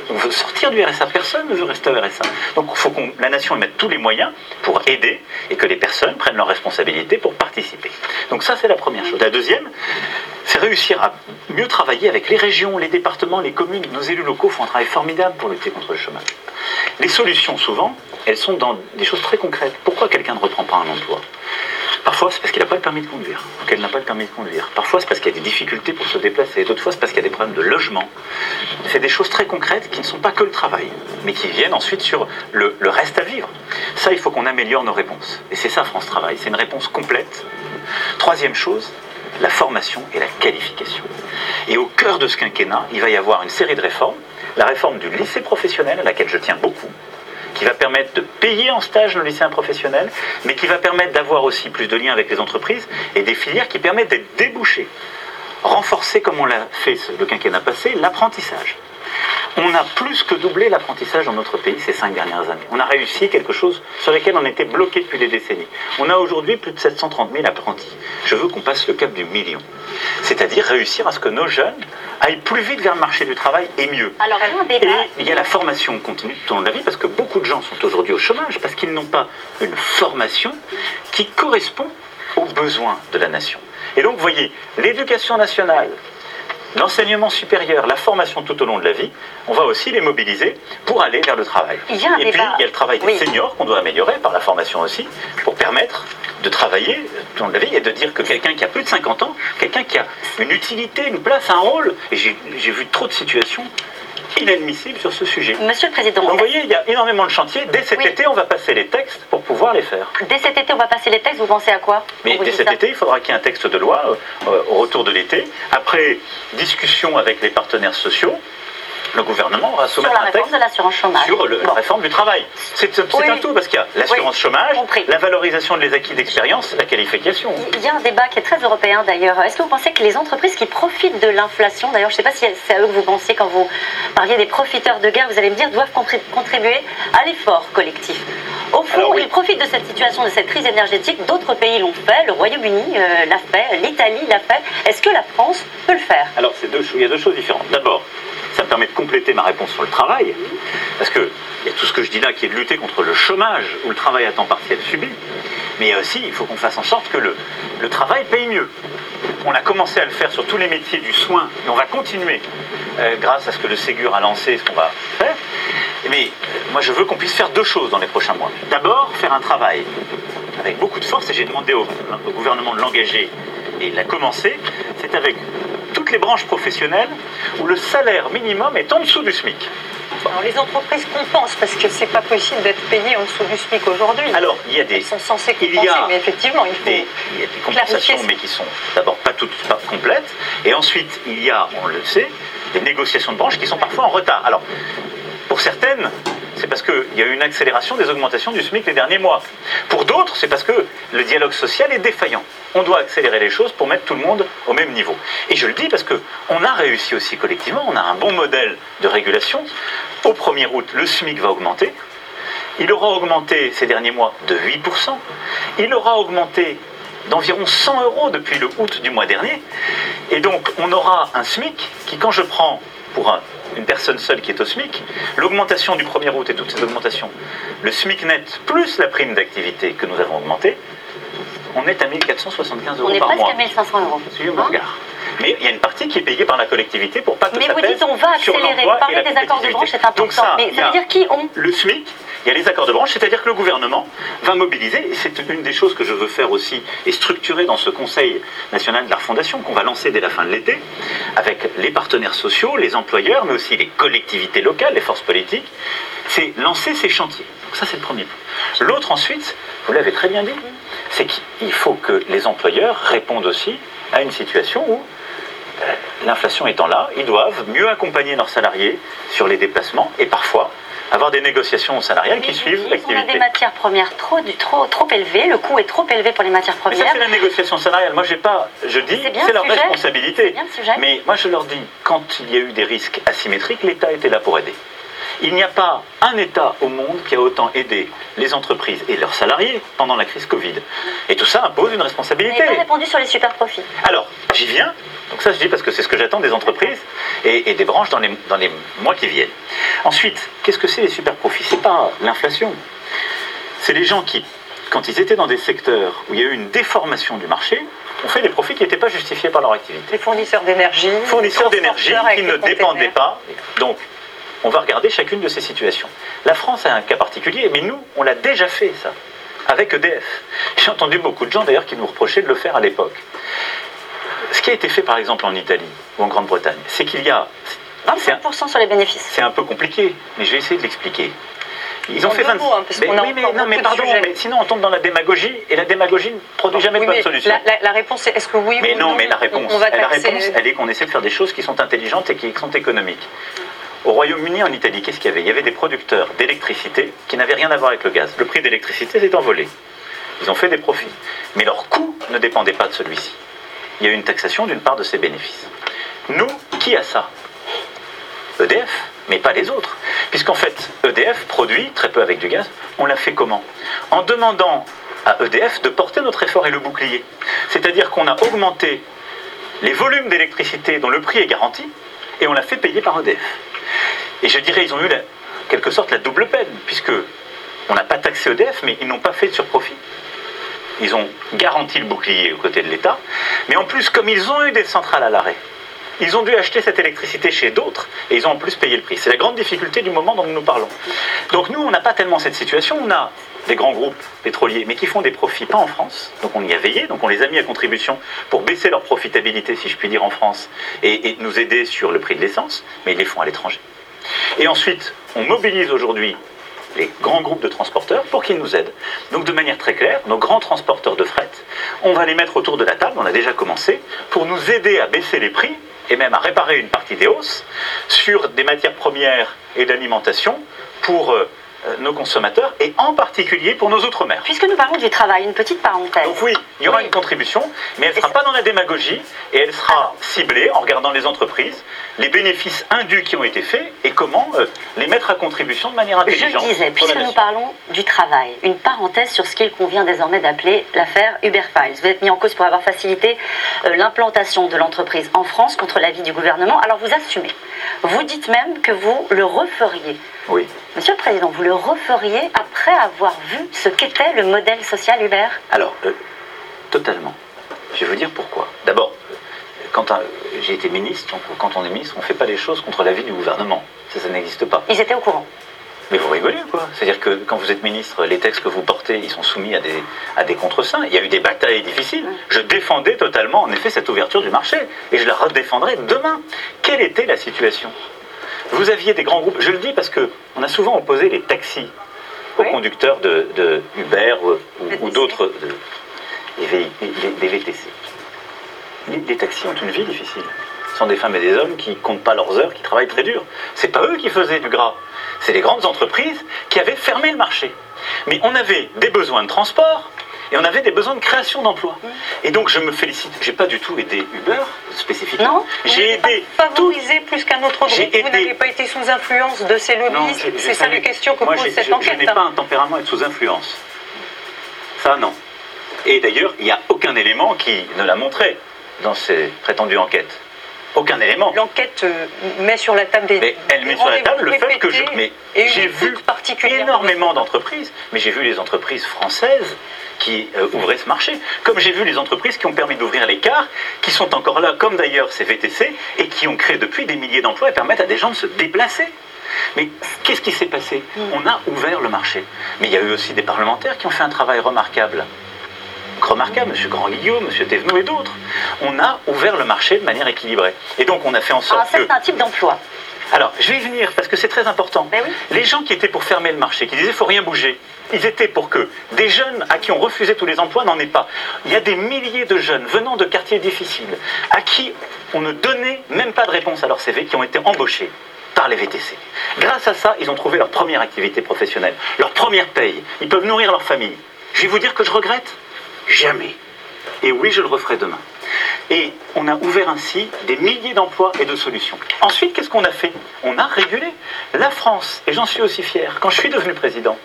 On veut sortir du RSA, personne ne veut rester au RSA. Donc il faut que la nation mette tous les moyens pour aider et que les personnes prennent leurs responsabilités pour participer. Donc ça, c'est la première chose. La deuxième, c'est réussir à mieux travailler avec les régions, les départements, les communes. Nos élus locaux font un travail formidable pour lutter contre le chômage. Les solutions, souvent, elles sont dans des choses très concrètes. Pourquoi quelqu'un ne reprend pas un emploi? Parfois, c'est parce qu'il n'a pas le permis de conduire, qu'elle n'a pas le permis de conduire. Parfois, c'est parce qu'il y a des difficultés pour se déplacer. D'autres fois, c'est parce qu'il y a des problèmes de logement. C'est des choses très concrètes qui ne sont pas que le travail, mais qui viennent ensuite sur le, le reste à vivre. Ça, il faut qu'on améliore nos réponses. Et c'est ça, France Travail. C'est une réponse complète. Troisième chose, la formation et la qualification. Et au cœur de ce quinquennat, il va y avoir une série de réformes. La réforme du lycée professionnel, à laquelle je tiens beaucoup, qui va permettre de payer en stage nos lycéens professionnels, mais qui va permettre d'avoir aussi plus de liens avec les entreprises et des filières qui permettent d'être débouchés. Renforcer, comme on l'a fait le quinquennat passé, l'apprentissage. On a plus que doublé l'apprentissage dans notre pays ces cinq dernières années. On a réussi quelque chose sur lequel on était bloqué depuis des décennies. On a aujourd'hui plus de 730 000 apprentis. Je veux qu'on passe le cap du million. C'est-à-dire réussir à ce que nos jeunes aillent plus vite vers le marché du travail et mieux. Alors, et il y a la formation continue tout au long de la vie parce que beaucoup de gens sont aujourd'hui au chômage parce qu'ils n'ont pas une formation qui correspond aux besoins de la nation. Et donc, vous voyez, l'éducation nationale, l'enseignement supérieur, la formation tout au long de la vie, on va aussi les mobiliser pour aller vers le travail. et puis, il y a le travail des seniors qu'on doit améliorer par la formation aussi, pour permettre de travailler tout au long de la vie et de dire que quelqu'un qui a plus de 50 ans, quelqu'un qui a une utilité, une place, un rôle, et j'ai vu trop de situations inadmissible sur ce sujet. Monsieur le Président. vous voyez, il y a énormément de chantiers. Dès cet été, on va passer les textes pour pouvoir les faire. Dès cet été, on va passer les textes. Vous pensez à quoi Mais dès cet été, il faudra qu'il y ait un texte de loi euh, au retour de l'été. Après discussion avec les partenaires sociaux, le gouvernement va soumettre un texte de l'assurance chômage. sur la réforme du travail. C'est un tout, parce qu'il y a l'assurance chômage, la valorisation des acquis d'expérience, la qualification. Il y a un débat qui est très européen d'ailleurs. Est-ce que vous pensez que les entreprises qui profitent de l'inflation, d'ailleurs je ne sais pas si c'est à eux que vous pensiez quand vous parliez des profiteurs de guerre, vous allez me dire, doivent contribuer à l'effort collectif au fond, ils profitent de cette situation, de cette crise énergétique. D'autres pays l'ont fait. Le Royaume-Uni euh, l'a fait. L'Italie l'a fait. Est-ce que la France peut le faire? Alors, deux, il y a deux choses différentes. D'abord, ça me permet de compléter ma réponse sur le travail, parce qu'il y a tout ce que je dis là qui est de lutter contre le chômage ou le travail à temps partiel subi, mais aussi il faut qu'on fasse en sorte que le, travail paye mieux. On a commencé à le faire sur tous les métiers du soin, et on va continuer euh, grâce à ce que le Ségur a lancé, ce qu'on va faire. Mais euh, moi je veux qu'on puisse faire deux choses dans les prochains mois. D'abord, faire un travail avec beaucoup de force, et j'ai demandé au, au gouvernement de l'engager, et il a commencé, c'est avec toutes les branches professionnelles où le salaire minimum est en dessous du SMIC. Alors les entreprises compensent parce que c'est pas possible d'être payé en dessous du SMIC aujourd'hui. Alors il y a des. sont censées compenser, mais effectivement il faut. Des, il y a des compensations, mais qui sont d'abord pas toutes pas complètes. Et ensuite il y a, on le sait, des négociations de branches qui sont parfois en retard. Alors pour certaines, c'est parce qu'il y a eu une accélération des augmentations du SMIC les derniers mois. Pour d'autres, c'est parce que le dialogue social est défaillant. On doit accélérer les choses pour mettre tout le monde au même niveau. Et je le dis parce qu'on a réussi aussi collectivement, on a un bon modèle de régulation. Au 1er août, le SMIC va augmenter. Il aura augmenté ces derniers mois de 8%. Il aura augmenté d'environ 100 euros depuis le août du mois dernier. Et donc, on aura un SMIC qui, quand je prends pour un une personne seule qui est au SMIC, l'augmentation du 1er août et toutes ces augmentations, le SMIC net plus la prime d'activité que nous avons augmentée, on est à 1475 euros par mois. On est presque à 1500 euros. Hein mais il y a une partie qui est payée par la collectivité pour pas que Mais vous dites on va accélérer. Parler des accords de branche, c'est important. mais ça veut dire qui ont Le SMIC Il y a les accords de branche, c'est-à-dire que le gouvernement va mobiliser, et c'est une des choses que je veux faire aussi, et structurer dans ce Conseil national de la refondation qu'on va lancer dès la fin de l'été, avec les partenaires sociaux, les employeurs, mais aussi les collectivités locales, les forces politiques, c'est lancer ces chantiers. Donc ça, c'est le premier point. L'autre ensuite, vous l'avez très bien dit, c'est qu'il faut que les employeurs répondent aussi à une situation où euh, l'inflation étant là, ils doivent mieux accompagner leurs salariés sur les déplacements et parfois avoir des négociations salariales qui suivent l'activité. On a des matières premières trop, du, trop, trop élevées, le coût est trop élevé pour les matières premières. Mais ça, c'est la négociation salariale. Moi, j'ai pas, je dis, c'est leur responsabilité. Mais moi, je leur dis, quand il y a eu des risques asymétriques, l'État était là pour aider. Il n'y a pas un État au monde qui a autant aidé les entreprises et leurs salariés pendant la crise Covid. Et tout ça impose une responsabilité. Vous pas répondu sur les super profits. Alors, j'y viens. Donc ça, je dis parce que c'est ce que j'attends des entreprises et, des branches dans les, dans les mois qui viennent. Ensuite, qu'est-ce que c'est les super profits C'est pas l'inflation. C'est les gens qui, quand ils étaient dans des secteurs où il y a eu une déformation du marché, ont fait des profits qui n'étaient pas justifiés par leur activité. Les fournisseurs d'énergie. Fournisseurs d'énergie qui ne dépendaient pas. Donc, on va regarder chacune de ces situations. La France a un cas particulier, mais nous, on l'a déjà fait, ça, avec EDF. J'ai entendu beaucoup de gens, d'ailleurs, qui nous reprochaient de le faire à l'époque. Ce qui a été fait, par exemple, en Italie ou en Grande-Bretagne, c'est qu'il y a... 25% sur les bénéfices. C'est un peu compliqué, mais je vais essayer de l'expliquer. Ils ont fait 20... Mots, hein, mais, oui, mais, non, mais pardon, mais sinon on tombe dans la démagogie et la démagogie ne produit jamais de bonne solution. La, réponse est est-ce que oui mais ou non, non mais la réponse, la réponse, elle est qu'on essaie de faire des choses qui sont intelligentes et qui sont économiques. Au Royaume-Uni, en Italie, qu'est-ce qu'il y avait? Il y avait des producteurs d'électricité qui n'avaient rien à voir avec le gaz. Le prix d'électricité s'est envolé. Ils ont fait des profits. Mais leur coût ne dépendait pas de celui-ci. Il y a eu une taxation d'une part de ces bénéfices. Nous, qui a ça? EDF, mais pas les autres. Puisqu'en fait, EDF produit très peu avec du gaz. On l'a fait comment? En demandant à EDF de porter notre effort et le bouclier. C'est-à-dire qu'on a augmenté les volumes d'électricité dont le prix est garanti et on l'a fait payer par EDF. Et je dirais, ils ont eu la, quelque sorte la double peine, puisque on n'a pas taxé EDF, mais ils n'ont pas fait de surprofit. Ils ont garanti le bouclier aux côtés de l'État, mais en plus, comme ils ont eu des centrales à l'arrêt, ils ont dû acheter cette électricité chez d'autres et ils ont en plus payé le prix. C'est la grande difficulté du moment dont nous nous parlons. Donc nous, on n'a pas tellement cette situation. On a des grands groupes pétroliers, mais qui font des profits pas en France. Donc on y a veillé, donc on les a mis à contribution pour baisser leur profitabilité, si je puis dire, en France et, et nous aider sur le prix de l'essence, mais ils les font à l'étranger. Et ensuite, on mobilise aujourd'hui les grands groupes de transporteurs pour qu'ils nous aident. Donc de manière très claire, nos grands transporteurs de fret, on va les mettre autour de la table, on a déjà commencé, pour nous aider à baisser les prix et même à réparer une partie des hausses sur des matières premières et d'alimentation pour euh, nos consommateurs et en particulier pour nos outre-mer. Puisque nous parlons du travail, une petite parenthèse. Donc oui, il y aura une contribution, mais elle ne sera pas dans la démagogie et elle sera ciblée en regardant les entreprises, les bénéfices indus qui ont été faits et comment euh, les mettre à contribution de manière intelligente. Je disais, puisque nous parlons du travail, une parenthèse sur ce qu'il convient désormais d'appeler l'affaire Uber Files. Vous êtes mis en cause pour avoir facilité euh, l'implantation de l'entreprise en France contre l'avis du gouvernement. Alors vous assumez. Vous dites même que vous le referiez. Oui. Monsieur le Président, vous le referiez après avoir vu ce qu'était le modèle social Uber Alors, euh, totalement. Je vais vous dire pourquoi. D'abord, quand j'ai été ministre, quand on est ministre, on ne fait pas les choses contre l'avis du gouvernement. Ça, ça n'existe pas. Ils étaient au courant. Mais vous rigolez quoi? C'est-à-dire que quand vous êtes ministre, les textes que vous portez, ils sont soumis à des, à des. Il y a eu des batailles difficiles. Je défendais totalement, en effet, cette ouverture du marché. Et je la redéfendrai demain. Quelle était la situation? Vous aviez des grands groupes, je le dis parce qu'on a souvent opposé les taxis aux conducteurs de, Uber ou, d'autres, des VTC. Les, taxis ont une vie difficile. Ce sont des femmes et des hommes qui comptent pas leurs heures, qui travaillent très dur. C'est pas eux qui faisaient du gras. C'est les grandes entreprises qui avaient fermé le marché. Mais on avait des besoins de transport, et on avait des besoins de création d'emplois. Et donc je me félicite. J'ai pas du tout aidé Uber spécifiquement. Non. J'ai aidé. Pas favorisé plus qu'un autre groupe. Vous n'avez pas été sous influence de ces lobbies. C'est ça les questions que pose cette enquête. Je n'ai pas un tempérament à être sous influence. Ça non. Et d'ailleurs, il n'y a aucun élément qui ne l'a montré dans ces prétendues enquêtes. Aucun élément. L'enquête euh, met sur la table des. Mais elle met sur la table le fait que je. Mais j'ai vu énormément d'entreprises, mais j'ai vu les entreprises françaises qui euh, ouvraient ce marché. Comme j'ai vu les entreprises qui ont permis d'ouvrir l'écart, qui sont encore là, comme d'ailleurs ces VTC, et qui ont créé depuis des milliers d'emplois et permettent à des gens de se déplacer. Mais qu'est-ce qui s'est passé? On a ouvert le marché. Mais il y a eu aussi des parlementaires qui ont fait un travail remarquable. Remarquable, M. Grand-Guillaume, M. Thévenot et d'autres. On a ouvert le marché de manière équilibrée. Et donc on a fait en sorte un certain type d'emploi. Alors, je vais y venir parce que c'est très important. Ben oui. Les gens qui étaient pour fermer le marché, qui disaient faut rien bouger, ils étaient pour que des jeunes à qui on refusait tous les emplois n'en aient pas. Il y a des milliers de jeunes venant de quartiers difficiles à qui on ne donnait même pas de réponse à leur CV qui ont été embauchés par les VTC. Grâce à ça, ils ont trouvé leur première activité professionnelle, leur première paye. Ils peuvent nourrir leur famille. Je vais vous dire que je regrette Jamais. Et oui, je le referai demain. Et on a ouvert ainsi des milliers d'emplois et de solutions. Ensuite, qu'est-ce qu'on a fait? On a régulé. La France, et j'en suis aussi fier, quand je suis devenu président,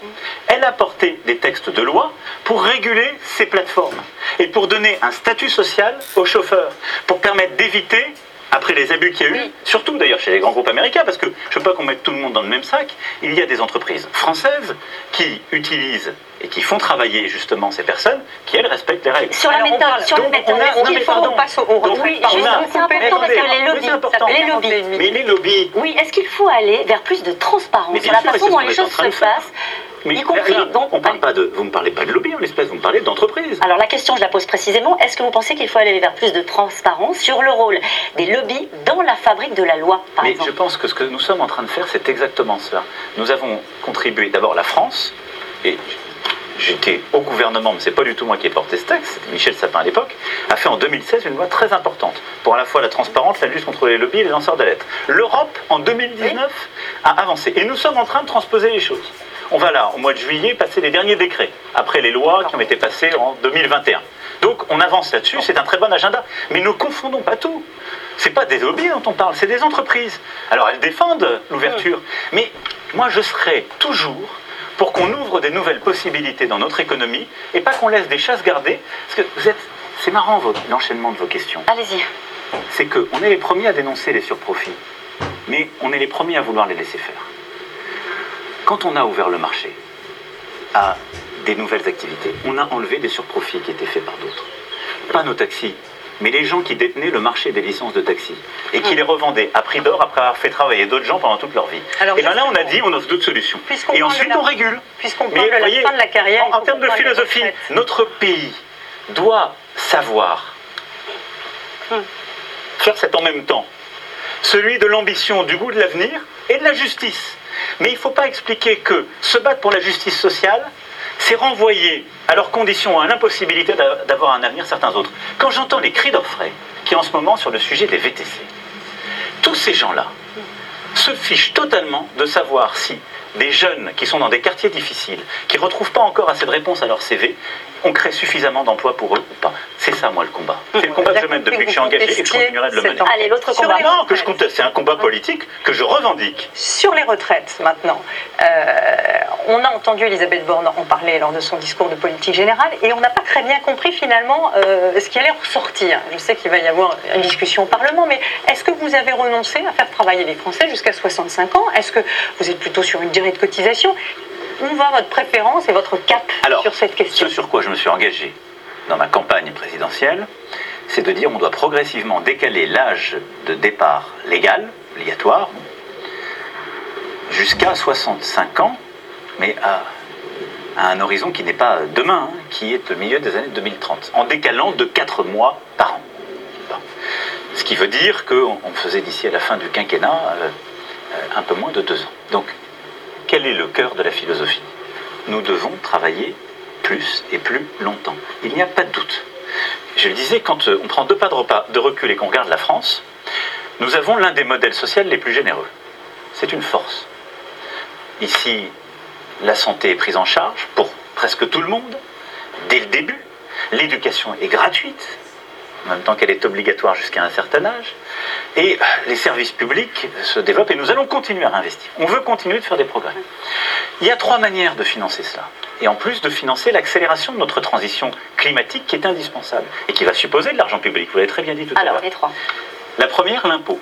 elle a porté des textes de loi pour réguler ces plateformes et pour donner un statut social aux chauffeurs, pour permettre d'éviter après les abus qu'il y a eu, surtout d'ailleurs chez les grands groupes américains, parce que je ne veux pas qu'on mette tout le monde dans le même sac, il y a des entreprises françaises qui utilisent et qui font travailler justement ces personnes qui, elles, respectent les règles. Sur la Alors, on méthode, parle- sur la méthode, on a- faut-. On passe au, retrait. oui, On a- c'est important parce que les lobbies, important. les lobbies. Mais les lobbies, Oui, est-ce qu'il faut aller vers plus de transparence sur la façon dont les choses se passent mais Y compris, là, donc, on parle pas de, vous ne parlez pas de lobby en l'espèce, vous me parlez d'entreprise. Alors la question, je la pose précisément. Est-ce que vous pensez qu'il faut aller vers plus de transparence sur le rôle des lobbies dans la fabrique de la loi, par Mais exemple je pense que ce que nous sommes en train de faire, c'est exactement cela. Nous avons contribué, d'abord la France, et j'étais au gouvernement, mais c'est pas du tout moi qui ai porté ce texte, c'était Michel Sapin à l'époque, a fait en 2016 une loi très importante pour à la fois la transparence, la lutte contre les lobbies et les lanceurs d'alerte. L'Europe, en 2019, a avancé. Et nous sommes en train de transposer les choses. On va là, au mois de juillet, passer les derniers décrets, après les lois qui ont été passées en 2021. Donc on avance là-dessus, c'est un très bon agenda. Mais ne confondons pas tout. C'est pas des lobbies dont on parle, c'est des entreprises. Alors elles défendent l'ouverture, mais moi je serai toujours pour qu'on ouvre des nouvelles possibilités dans notre économie et pas qu'on laisse des chasses gardées. Parce que vous êtes, c'est marrant l'enchaînement de vos questions. Allez-y. C'est qu'on est les premiers à dénoncer les surprofits, mais on est les premiers à vouloir les laisser faire. Quand on a ouvert le marché à des nouvelles activités, on a enlevé des surprofits qui étaient faits par d'autres. Pas nos taxis, mais les gens qui détenaient le marché des licences de taxi et qui les revendaient à prix d'or après avoir fait travailler d'autres gens pendant toute leur vie. Alors, et bien là, on a dit, on offre d'autres solutions. puisqu'on Et ensuite, on régule. Puisqu'on Mais parle de la voyez, fin de la carrière, En, termes de philosophie, notre pays doit savoir faire cet en même temps. Celui de l'ambition, du goût de l'avenir et de la justice. Mais il ne faut pas expliquer que se battre pour la justice sociale, c'est renvoyer à leurs conditions, à l'impossibilité d'a- d'avoir un avenir certains autres. Quand j'entends les cris d'orfraie qui en ce moment sur le sujet des VTC, tous ces gens-là se fichent totalement de savoir si des jeunes qui sont dans des quartiers difficiles, qui ne retrouvent pas encore assez de réponses à leur CV, on crée suffisamment d'emplois pour eux ou pas. C'est ça, moi, le combat. C'est le combat que je mène depuis que je suis engagé et que je continuerai de le mener. Allez, l'autre combat. Non, que je c'est un combat politique que je revendique. Sur les retraites, maintenant, euh, on a entendu Elisabeth Borne en parler lors de son discours de politique générale et on n'a pas très bien compris finalement euh, ce qui allait ressortir. Je sais qu'il va y avoir une discussion au Parlement, mais est-ce que vous avez renoncé à faire travailler les Français jusqu'à 65 ans? Est-ce que vous êtes plutôt sur une durée de cotisation Où va votre préférence et votre cap Alors, sur cette question Ce sur quoi je me suis engagé dans ma campagne présidentielle, c'est de dire on doit progressivement décaler l'âge de départ légal, obligatoire, jusqu'à 65 ans, mais à, à un horizon qui n'est pas demain, hein, qui est au milieu des années 2030, en décalant de 4 mois par an. Bon. Ce qui veut dire qu'on on faisait d'ici à la fin du quinquennat euh, euh, un peu moins de 2 ans. Donc, quel est le cœur de la philosophie Nous devons travailler plus et plus longtemps. Il n'y a pas de doute. Je le disais, quand euh, on prend deux pas de, recul et qu'on regarde la France, nous avons l'un des modèles sociaux les plus généreux. C'est une force. Ici, la santé est prise en charge pour presque tout le monde, dès le début. L'éducation est gratuite, en même temps qu'elle est obligatoire jusqu'à un certain âge. Et les services publics se développent et nous allons continuer à investir. On veut continuer de faire des progrès. Il y a trois manières de financer cela. Et en plus de financer l'accélération de notre transition climatique qui est indispensable et qui va supposer de l'argent public. Vous l'avez très bien dit tout à Alors, l'heure. les trois. La première, l'impôt.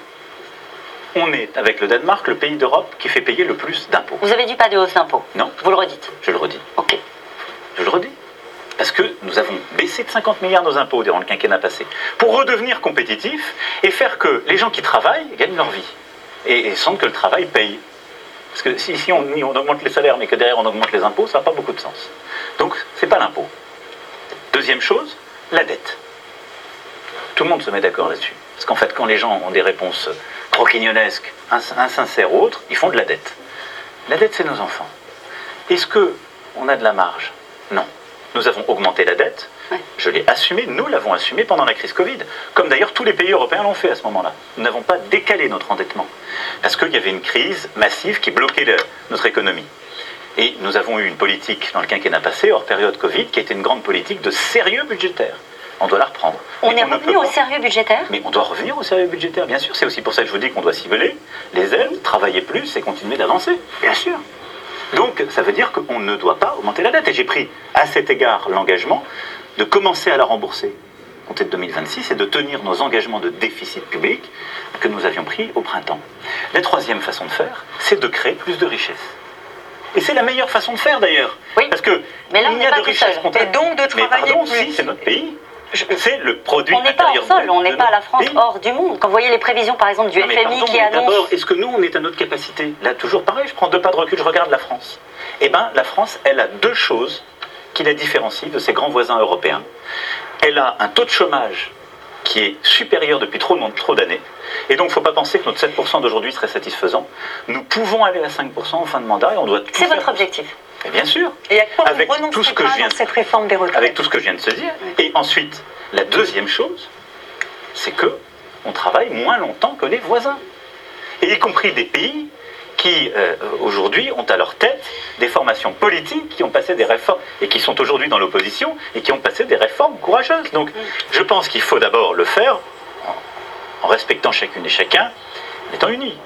On est, avec le Danemark, le pays d'Europe qui fait payer le plus d'impôts. Vous avez dit pas de hausse d'impôts. Non, Vous le redites. je le redis. Ok. Je le redis. Parce que nous avons baissé de 50 milliards nos impôts durant le quinquennat passé pour redevenir compétitifs et faire que les gens qui travaillent gagnent leur vie et, sentent que le travail paye. Parce que si, on, augmente les salaires mais que derrière on augmente les impôts, ça n'a pas beaucoup de sens. Donc, c'est pas l'impôt. Deuxième chose, la dette. Tout le monde se met d'accord là-dessus. Parce qu'en fait, quand les gens ont des réponses croquignonesques, insincères ou autres, ils font de la dette. La dette, c'est nos enfants. Est-ce que on a de la marge? Non. Nous avons augmenté la dette. Je l'ai assumé, nous l'avons assumé pendant la crise Covid, comme d'ailleurs tous les pays européens l'ont fait à ce moment-là. Nous n'avons pas décalé notre endettement, parce qu'il y avait une crise massive qui bloquait notre économie. Et nous avons eu une politique dans le quinquennat passé, hors période Covid, qui a été une grande politique de sérieux budgétaire. On doit la reprendre. On est revenu au sérieux budgétaire? Mais on doit revenir au sérieux budgétaire, bien sûr. C'est aussi pour ça que je vous dis qu'on doit cibler les aides, travailler plus et continuer d'avancer. Bien sûr. Donc, ça veut dire qu'on ne doit pas augmenter la dette. Et j'ai pris à cet égard l'engagement de commencer à la rembourser compter de 2026 et de tenir nos engagements de déficit public que nous avions pris au printemps. La troisième façon de faire, c'est de créer plus de richesses. Et c'est la meilleure façon de faire d'ailleurs. Oui. Parce que mais là, il y a de richesses Et donc de travailler mais plus. c'est notre pays. C'est le produit On n'est pas hors sol, on n'est pas la France hors du monde. Quand vous voyez les prévisions, par exemple, du FMI qui annonce. D'abord, est-ce que nous, on est à notre capacité? Là, toujours pareil, je prends deux pas de recul, je regarde la France. Eh bien, la France, elle a deux choses qui la différencient de ses grands voisins européens. Elle a un taux de chômage qui est supérieur depuis trop, trop d'années. Et donc, il ne faut pas penser que notre 7% d'aujourd'hui serait satisfaisant. Nous pouvons aller à 5% en fin de mandat et on doit C'est votre objectif et bien sûr. Et à quoi avec tout ce que je viens de, cette réforme des retraites Avec tout ce que je viens de se dire. Et ensuite, la deuxième chose, c'est que on travaille moins longtemps que les voisins. Et y compris des pays qui, euh, aujourd'hui, ont à leur tête des formations politiques qui ont passé des réformes et qui sont aujourd'hui dans l'opposition et qui ont passé des réformes courageuses. Donc, je pense qu'il faut d'abord le faire en, respectant chacune et chacun, en étant unis.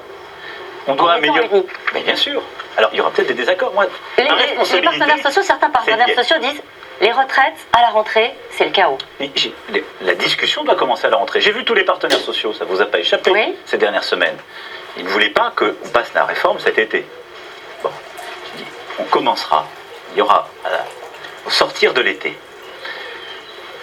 On doit améliorer. Mais bien sûr. Alors, il y aura peut-être des désaccords. Moi, les, partenaires sociaux, certains partenaires sociaux disent les retraites à la rentrée, c'est le chaos. la discussion doit commencer à la rentrée. J'ai vu tous les partenaires sociaux, ça ne vous a pas échappé ces dernières semaines. Ils ne voulaient pas qu'on passe la réforme cet été. Bon, on commencera. Il y aura, au sortir de l'été,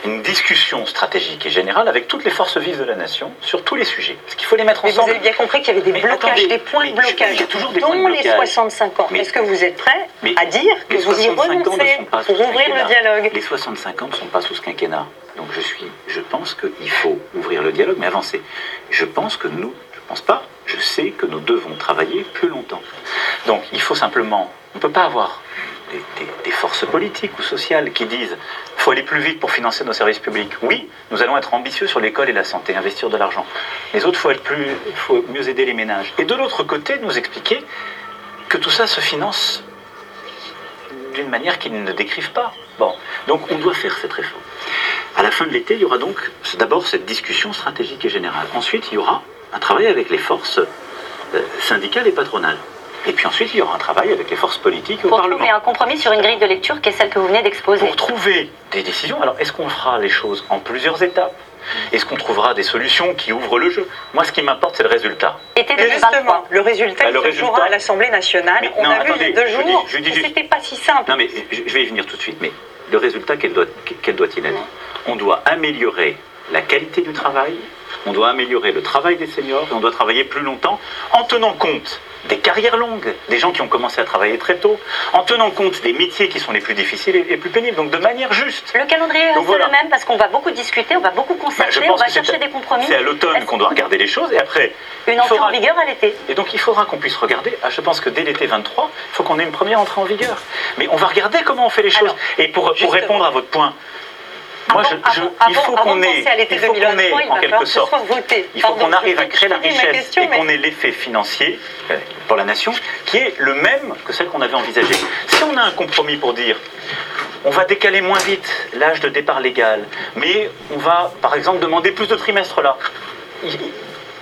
une discussion stratégique et générale avec toutes les forces vives de la nation sur tous les sujets. Parce qu'il faut les mettre ensemble. vous avez bien compris qu'il y avait des blocages, des points de blocage, il y a toujours des dont les 65 ans. Est-ce que vous êtes prêt à dire que vous y renoncez pour ouvrir le dialogue? Les 65 ans ne sont pas sous ce quinquennat. Donc je suis, je pense qu'il faut ouvrir le dialogue, mais avancer. Je pense que nous, je ne pense pas, je sais que nous devons travailler plus longtemps. Donc il faut simplement, on ne peut pas avoir des, forces politiques ou sociales qui disent il faut aller plus vite pour financer nos services publics. Oui, nous allons être ambitieux sur l'école et la santé, investir de l'argent. Les autres, il faut, faut mieux aider les ménages. Et de l'autre côté, nous expliquer que tout ça se finance d'une manière qu'ils ne décrivent pas. Bon, donc on doit faire cette réforme. À la fin de l'été, il y aura donc d'abord cette discussion stratégique et générale. Ensuite, il y aura un travail avec les forces euh, syndicales et patronales. Et puis ensuite, il y aura un travail avec les forces politiques au Parlement. Pour trouver un compromis sur une grille de lecture qui est celle que vous venez d'exposer. Pour trouver des décisions, alors est-ce qu'on fera les choses en plusieurs étapes? Est-ce qu'on trouvera des solutions qui ouvrent le jeu? Moi, ce qui m'importe, c'est le résultat. Et justement, le résultat, bah, le résultat... à l'Assemblée nationale. on a vu il y a deux jours, c'était pas si simple. Non, mais je vais y venir tout de suite. Mais le résultat, quel doit-il doit être On doit améliorer la qualité du travail, on doit améliorer le travail des seniors, et on doit travailler plus longtemps en tenant compte des carrières longues, des gens qui ont commencé à travailler très tôt, en tenant compte des métiers qui sont les plus difficiles et les plus pénibles, donc de manière juste. Le calendrier est le même parce qu'on va beaucoup discuter, on va beaucoup bah, concerter, on va chercher des compromis. C'est à l'automne qu'on doit regarder les choses et après. Une entrée en vigueur à l'été. Et donc il faudra qu'on puisse regarder. Ah, je pense que dès l'été 23, il faut qu'on ait une première entrée en vigueur. Mais on va regarder comment on fait les choses. et pour, pour répondre à votre point, moi, je, il faut qu'on ait, il faut qu'on ait en quelque sorte, il faut qu'on arrive à créer la richesse et qu'on ait l'effet financier euh, pour la nation qui est le même que celle qu'on avait envisagée. Si on a un compromis pour dire on va décaler moins vite l'âge de départ légal, mais on va, par exemple, demander plus de trimestres là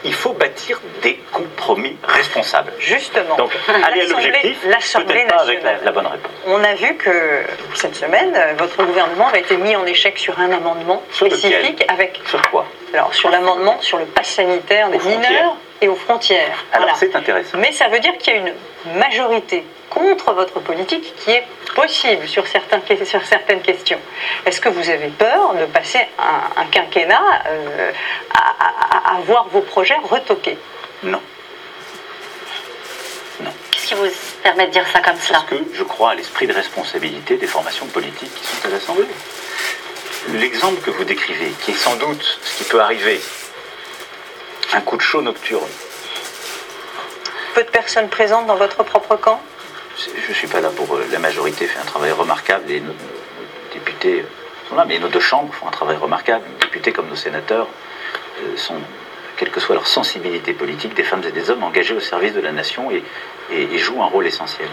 il faut bâtir des compromis responsables. Justement. Donc, aller à l'objectif, peut-être pas avec la, bonne réponse. On a vu que cette semaine, votre gouvernement a été mis en échec sur un amendement spécifique avec. Sur quoi Alors, sur l'amendement sur le pass sanitaire des mineurs et aux frontières. Alors, c'est intéressant. Mais ça veut dire qu'il y a une majorité contre votre politique qui est possible sur, certains, sur certaines questions. Est-ce que vous avez peur de passer un, quinquennat euh, à, voir vos projets retoqués Non. Non. Qu'est-ce Qu'est-ce qui vous permet de dire ça comme cela? Parce que je crois à l'esprit de responsabilité des formations politiques qui sont à l'Assemblée. L'exemple que vous décrivez, qui est sans doute ce qui peut arriver, un coup de chaud nocturne. Peu de personnes présentes dans votre propre camp? Je ne suis pas là pour... euh, La majorité fait un travail remarquable et nos, nos députés sont là, mais nos deux chambres font un travail remarquable. Nos députés comme nos sénateurs euh, sont, quelle que soit leur sensibilité politique, des femmes et des hommes engagés au service de la nation et, et- et jouent un rôle essentiel.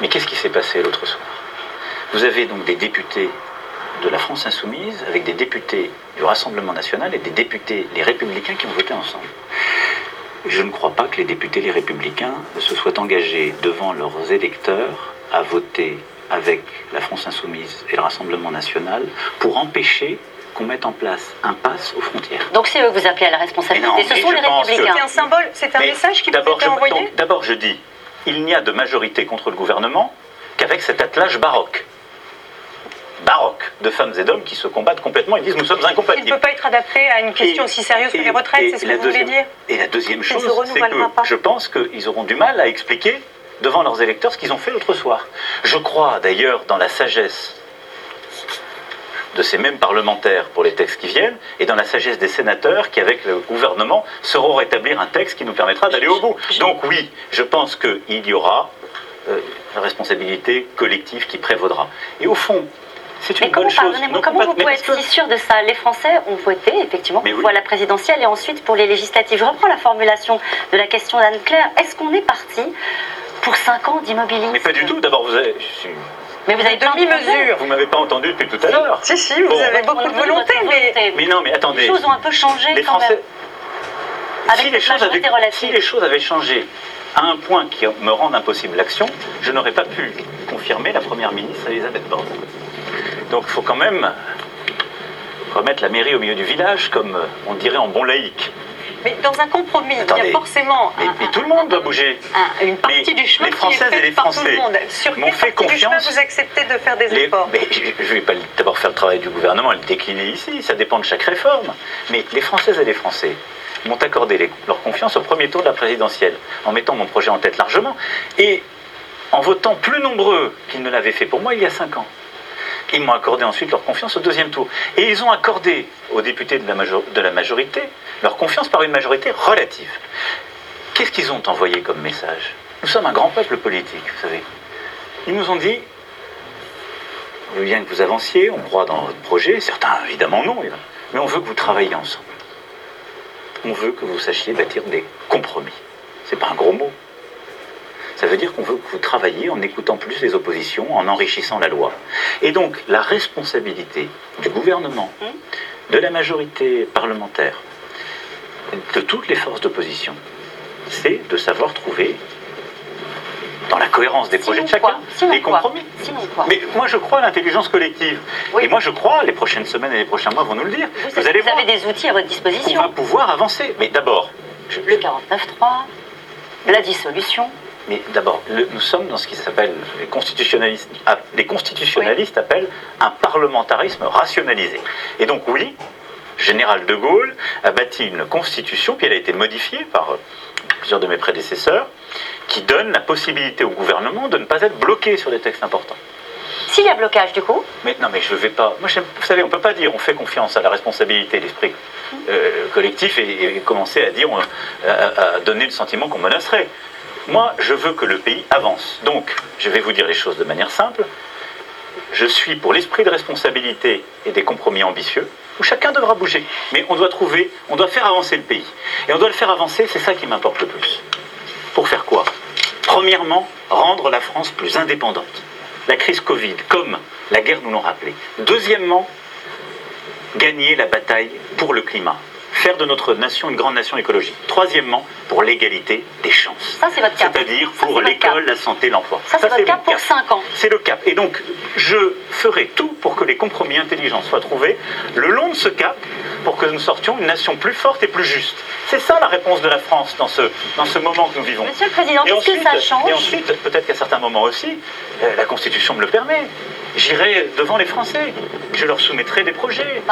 Mais qu'est-ce qui s'est passé l'autre soir? Vous avez donc des députés de la France insoumise avec des députés du Rassemblement national et des députés les républicains qui ont voté ensemble. Je ne crois pas que les députés les républicains se soient engagés devant leurs électeurs à voter avec la France insoumise et le Rassemblement national pour empêcher qu'on mette en place un pass aux frontières. Donc c'est eux que vous appelez à la responsabilité. Non, Ce sont les que- C'est républicains. un symbole, c'est un Mais message qui peut être envoyé D'abord, je dis, il n'y a de majorité contre le gouvernement qu'avec cet attelage baroque. Baroque de femmes et d'hommes qui se combattent complètement et disent nous sommes Il ne incompatibles. peut pas être adapté à une question Et- aussi sérieuse que les retraites, et c'est ce que la vous voulez deuxième- dire Et la deuxième se chose, c'est que pas. je pense qu'ils auront du mal à expliquer devant leurs électeurs ce qu'ils ont fait l'autre soir. Je crois d'ailleurs dans la sagesse de ces mêmes parlementaires pour les textes qui viennent et dans la sagesse des sénateurs qui, avec le gouvernement, sauront rétablir un texte qui nous permettra d'aller au bout. Donc oui, je pense qu'il y aura euh, une responsabilité collective qui prévaudra. Et au fond, c'est une Mais comment, chose. pardonnez-moi, Non, comment pas- vous mais pouvez être que- si sûr de ça? Les Français ont voté, effectivement, Mais pour oui. la présidentielle et ensuite pour les législatives. Je reprends la formulation de la question d'Anne-Claire. Est-ce qu'on est parti pour 5 ans d'immobilisme? Mais pas du tout. D'abord, vous avez, Mais vous avez demi-mesure. vous m'avez pas entendu depuis tout à l'heure. Si, si, vous Bon. avez beaucoup a de volonté, mais volonté. Mais non, mais Les attendez. choses ont un peu changé Les quand Français. même. Avec si, les choses avaient, si les choses avaient changé à un point qui me rend impossible l'action, je n'aurais pas pu confirmer la première ministre Elisabeth Borne. Donc il faut quand même remettre la mairie au milieu du village, comme euh, on dirait en bon laïque. Mais dans un compromis, il y a forcément Mais, un- mais tout le monde doit bouger. un- une partie Mais du chemin les qui est Françaises et les par tout Français le monde. Sur m'ont fait partie du chemin confiance. vous acceptez de faire des Les- efforts mais je ne vais pas d'abord faire le travail du gouvernement et le décliner ici, ça dépend de chaque réforme. Mais les Françaises et les Français m'ont accordé les- leur confiance au premier tour de la présidentielle, en mettant mon projet en tête largement, et en votant plus nombreux qu'ils ne l'avaient fait pour moi il y a cinq ans. Ils m'ont accordé ensuite leur confiance au deuxième tour. Et ils ont accordé aux députés de la, majorité leur confiance par une majorité relative. Qu'est-ce qu'ils ont envoyé comme message? Nous sommes un grand peuple politique, vous savez. Ils nous ont dit on veut bien que vous avanciez, on croit dans votre projet, certains évidemment non, mais on veut que vous travailliez ensemble. On veut que vous sachiez bâtir des compromis. C'est pas un gros mot. Ça veut dire qu'on veut que vous travailliez en écoutant plus les oppositions, en enrichissant la loi. Et donc la responsabilité du gouvernement, de la majorité parlementaire, de toutes les forces d'opposition, c'est de savoir trouver, dans la cohérence des projets de chacun, des compromis. Mais moi, je crois à l'intelligence collective. Oui. Et moi, je crois, les prochaines semaines et les prochains mois vont nous le dire. Vous, Vous, allez vous voir, avez des outils à votre on disposition. va pouvoir avancer. Mais d'abord, je- Le 49.3, la dissolution. Mais d'abord, nous sommes dans ce qui s'appelle, les constitutionnalistes, ah, les constitutionnalistes appellent un parlementarisme rationalisé. Et donc, oui, Général de Gaulle a bâti une constitution, puis elle a été modifiée par euh, plusieurs de mes prédécesseurs, qui donne la possibilité au gouvernement de ne pas être bloqué sur des textes importants. S'il y a blocage, du coup, Mais non, mais je ne vais pas. Moi, vous savez, on ne peut pas dire on fait confiance à la responsabilité, l'esprit euh, collectif et, et commencer à dire, on- à, à donner le sentiment qu'on menacerait. Moi, je veux que le pays avance. Donc, je vais vous dire les choses de manière simple. Je suis pour l'esprit de responsabilité et des compromis ambitieux où chacun devra bouger. Mais on doit trouver, on doit faire avancer le pays. Et on doit le faire avancer, c'est ça qui m'importe le plus. Pour faire quoi? Premièrement, rendre la France plus indépendante. La crise Covid, comme la guerre nous l'ont rappelé. Deuxièmement, gagner la bataille pour le climat. Faire de notre nation une grande nation écologique. Troisièmement, pour l'égalité des chances. ça c'est votre cap. C'est-à-dire pour l'école, la santé, l'emploi. Ça, c'est votre cap pour 5 ans. C'est le cap. Et donc, je ferai tout pour que les compromis intelligents soient trouvés le long de ce cap pour que nous sortions une nation plus forte et plus juste. C'est ça la réponse de la France dans ce, dans ce moment que nous vivons. Monsieur le Président, Et qu'est-ce que ça change Et ensuite, peut-être qu'à certains moments aussi, euh, la Constitution me le permet. J'irai devant les Français, je leur soumettrai des projets,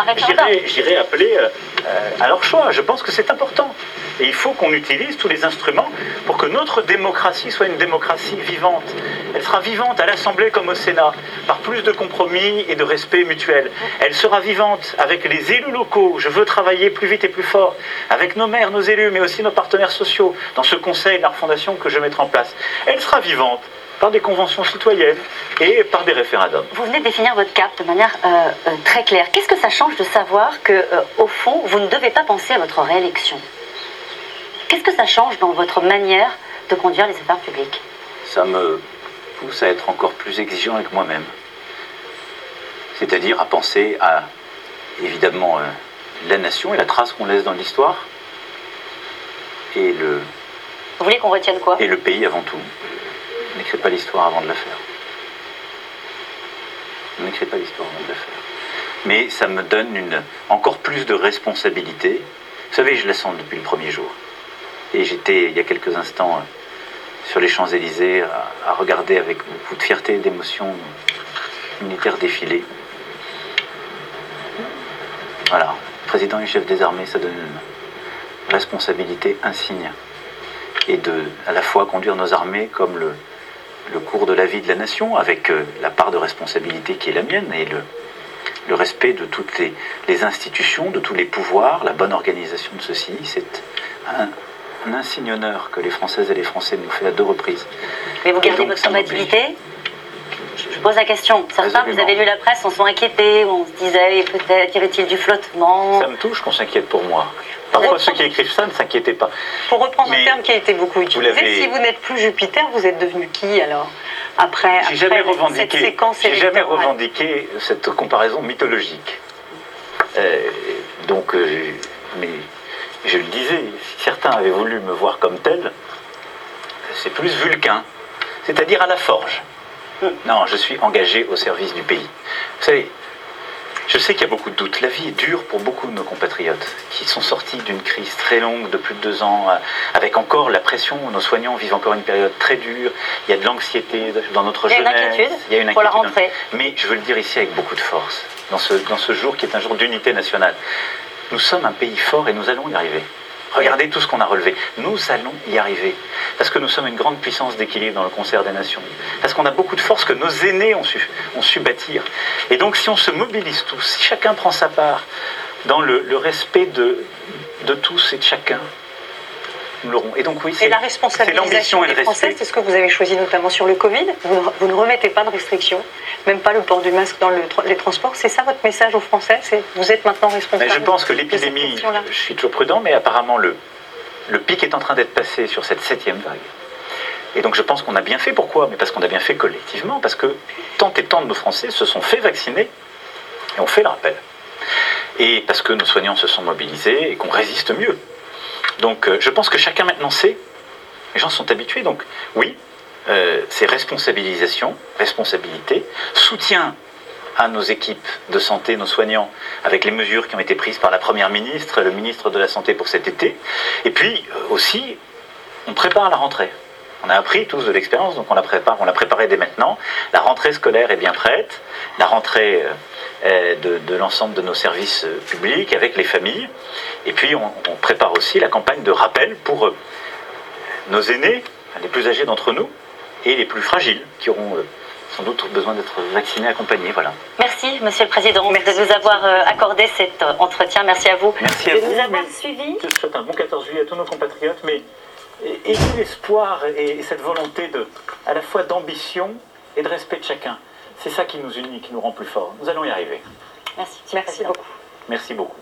j'irai appeler euh, euh, à leur choix. Je pense que c'est important. Et il faut qu'on utilise tous les instruments pour que notre démocratie soit une démocratie vivante. Elle sera vivante à l'Assemblée comme au Sénat, par plus de compromis et de respect mutuel. Elle sera vivante avec les élus locaux. Je veux travailler plus vite et plus fort avec nos maires, nos élus, mais aussi nos partenaires sociaux dans ce conseil la refondation que je mettrai en place. Elle sera vivante par des conventions citoyennes et par des référendums. Vous venez de définir votre cap de manière euh, euh, très claire. Qu'est-ce que ça change de savoir que, euh, au fond, vous ne devez pas penser à votre réélection? Qu'est-ce que ça change dans votre manière de conduire les affaires publiques? Ça me pousse à être encore plus exigeant avec moi-même. C'est-à-dire à penser à, évidemment, euh, la nation et la trace qu'on laisse dans l'histoire, et le, Vous voulez qu'on retienne quoi? et le pays avant tout. Pas l'histoire avant de la faire. N'écris pas l'histoire avant de la faire. Mais ça me donne une, encore plus de responsabilité. Vous savez, je la sens depuis le premier jour. Et j'étais, il y a quelques instants, euh, sur les Champs-Élysées, à, regarder avec beaucoup de fierté et d'émotion militaire défiler. Voilà, président et chef des armées, ça donne une responsabilité insigne et de à la fois conduire nos armées comme le, le cours de la vie de la nation, avec euh, la part de responsabilité qui est la mienne et le, le respect de toutes les, les institutions, de tous les pouvoirs, la bonne organisation de ceci. C'est un, un insigne honneur que les Françaises et les Français nous fait à deux reprises. Mais vous gardez donc, votre combativité Je pose la question. Certains, vous avez lu la presse, on sont inquiétés, on se disait peut-être y avait-il du flottement? Ça me touche qu'on s'inquiète pour moi. Parfois, ceux qui écrivent ça ne s'inquiétaient pas. Pour reprendre un terme qui a été beaucoup utilisé, l'avez- si vous n'êtes plus Jupiter, vous êtes devenu qui alors Après, J'ai jamais après cette revendiqué, séquence j'ai jamais revendiqué cette comparaison mythologique. Euh, donc, euh, mais je le disais, si certains avaient voulu me voir comme tel, c'est plus vulcain, c'est-à-dire à la forge. Non, je suis engagé au service du pays. Vous savez, je sais qu'il y a beaucoup de doutes. La vie est dure pour beaucoup de nos compatriotes qui sont sortis d'une crise très longue de plus de deux ans, euh, avec encore la pression. Nos soignants vivent encore une période très dure. Il y a de l'anxiété dans notre Il y a une jeunesse. inquiétude Il y a une pour la inquiétude. rentrée. Mais je veux le dire ici avec beaucoup de force, dans ce, dans ce jour qui est un jour d'unité nationale. Nous sommes un pays fort et nous allons y arriver. Regardez tout ce qu'on a relevé. Nous allons y arriver. Parce que nous sommes une grande puissance d'équilibre dans le concert des nations. Parce qu'on a beaucoup de force que nos aînés ont su, bâtir. Et donc si on se mobilise tous, si chacun prend sa part dans le, respect de tous et de chacun, nous l'aurons. Et donc oui, c'est la responsabilisation et le des Français, c'est ce que vous avez choisi notamment sur le Covid. Vous ne, vous ne remettez pas de restrictions, même pas le port du masque dans le les transports. C'est ça votre message aux Français C'est vous êtes maintenant responsable. Mais je pense que l'épidémie, je suis toujours prudent, mais apparemment le, le pic est en train d'être passé sur cette septième vague. Et donc je pense qu'on a bien fait. Pourquoi? Mais parce qu'on a bien fait collectivement, parce que tant et tant de nos Français se sont fait vacciner et ont fait le rappel. Et parce que nos soignants se sont mobilisés et qu'on résiste mieux. Donc euh, je pense que chacun maintenant sait, les gens sont habitués, donc oui, euh, c'est responsabilisation, responsabilité, soutien à nos équipes de santé, nos soignants, avec les mesures qui ont été prises par la Première ministre, le ministre de la Santé pour cet été. Et puis euh, aussi, on prépare la rentrée. On a appris tous de l'expérience, donc on la prépare, on la préparée dès maintenant. La rentrée scolaire est bien prête, la rentrée euh, de, de l'ensemble de nos services euh, publics avec les familles. Et puis on, on prépare aussi la campagne de rappel pour euh, nos aînés, les plus âgés d'entre nous, et les plus fragiles, qui auront euh, sans doute besoin d'être vaccinés, accompagnés. Voilà. Merci, Monsieur le Président, Merci. de nous avoir euh, accordé cet entretien. Merci à vous Merci à de vous, nous avoir suivis. Je souhaite un bon 14 juillet à tous nos compatriotes, mais ayez l'espoir et et cette volonté de, à la fois d'ambition et de respect de chacun. C'est ça qui nous unit, qui nous rend plus forts. Nous allons y arriver. Merci, Merci beaucoup. Merci beaucoup.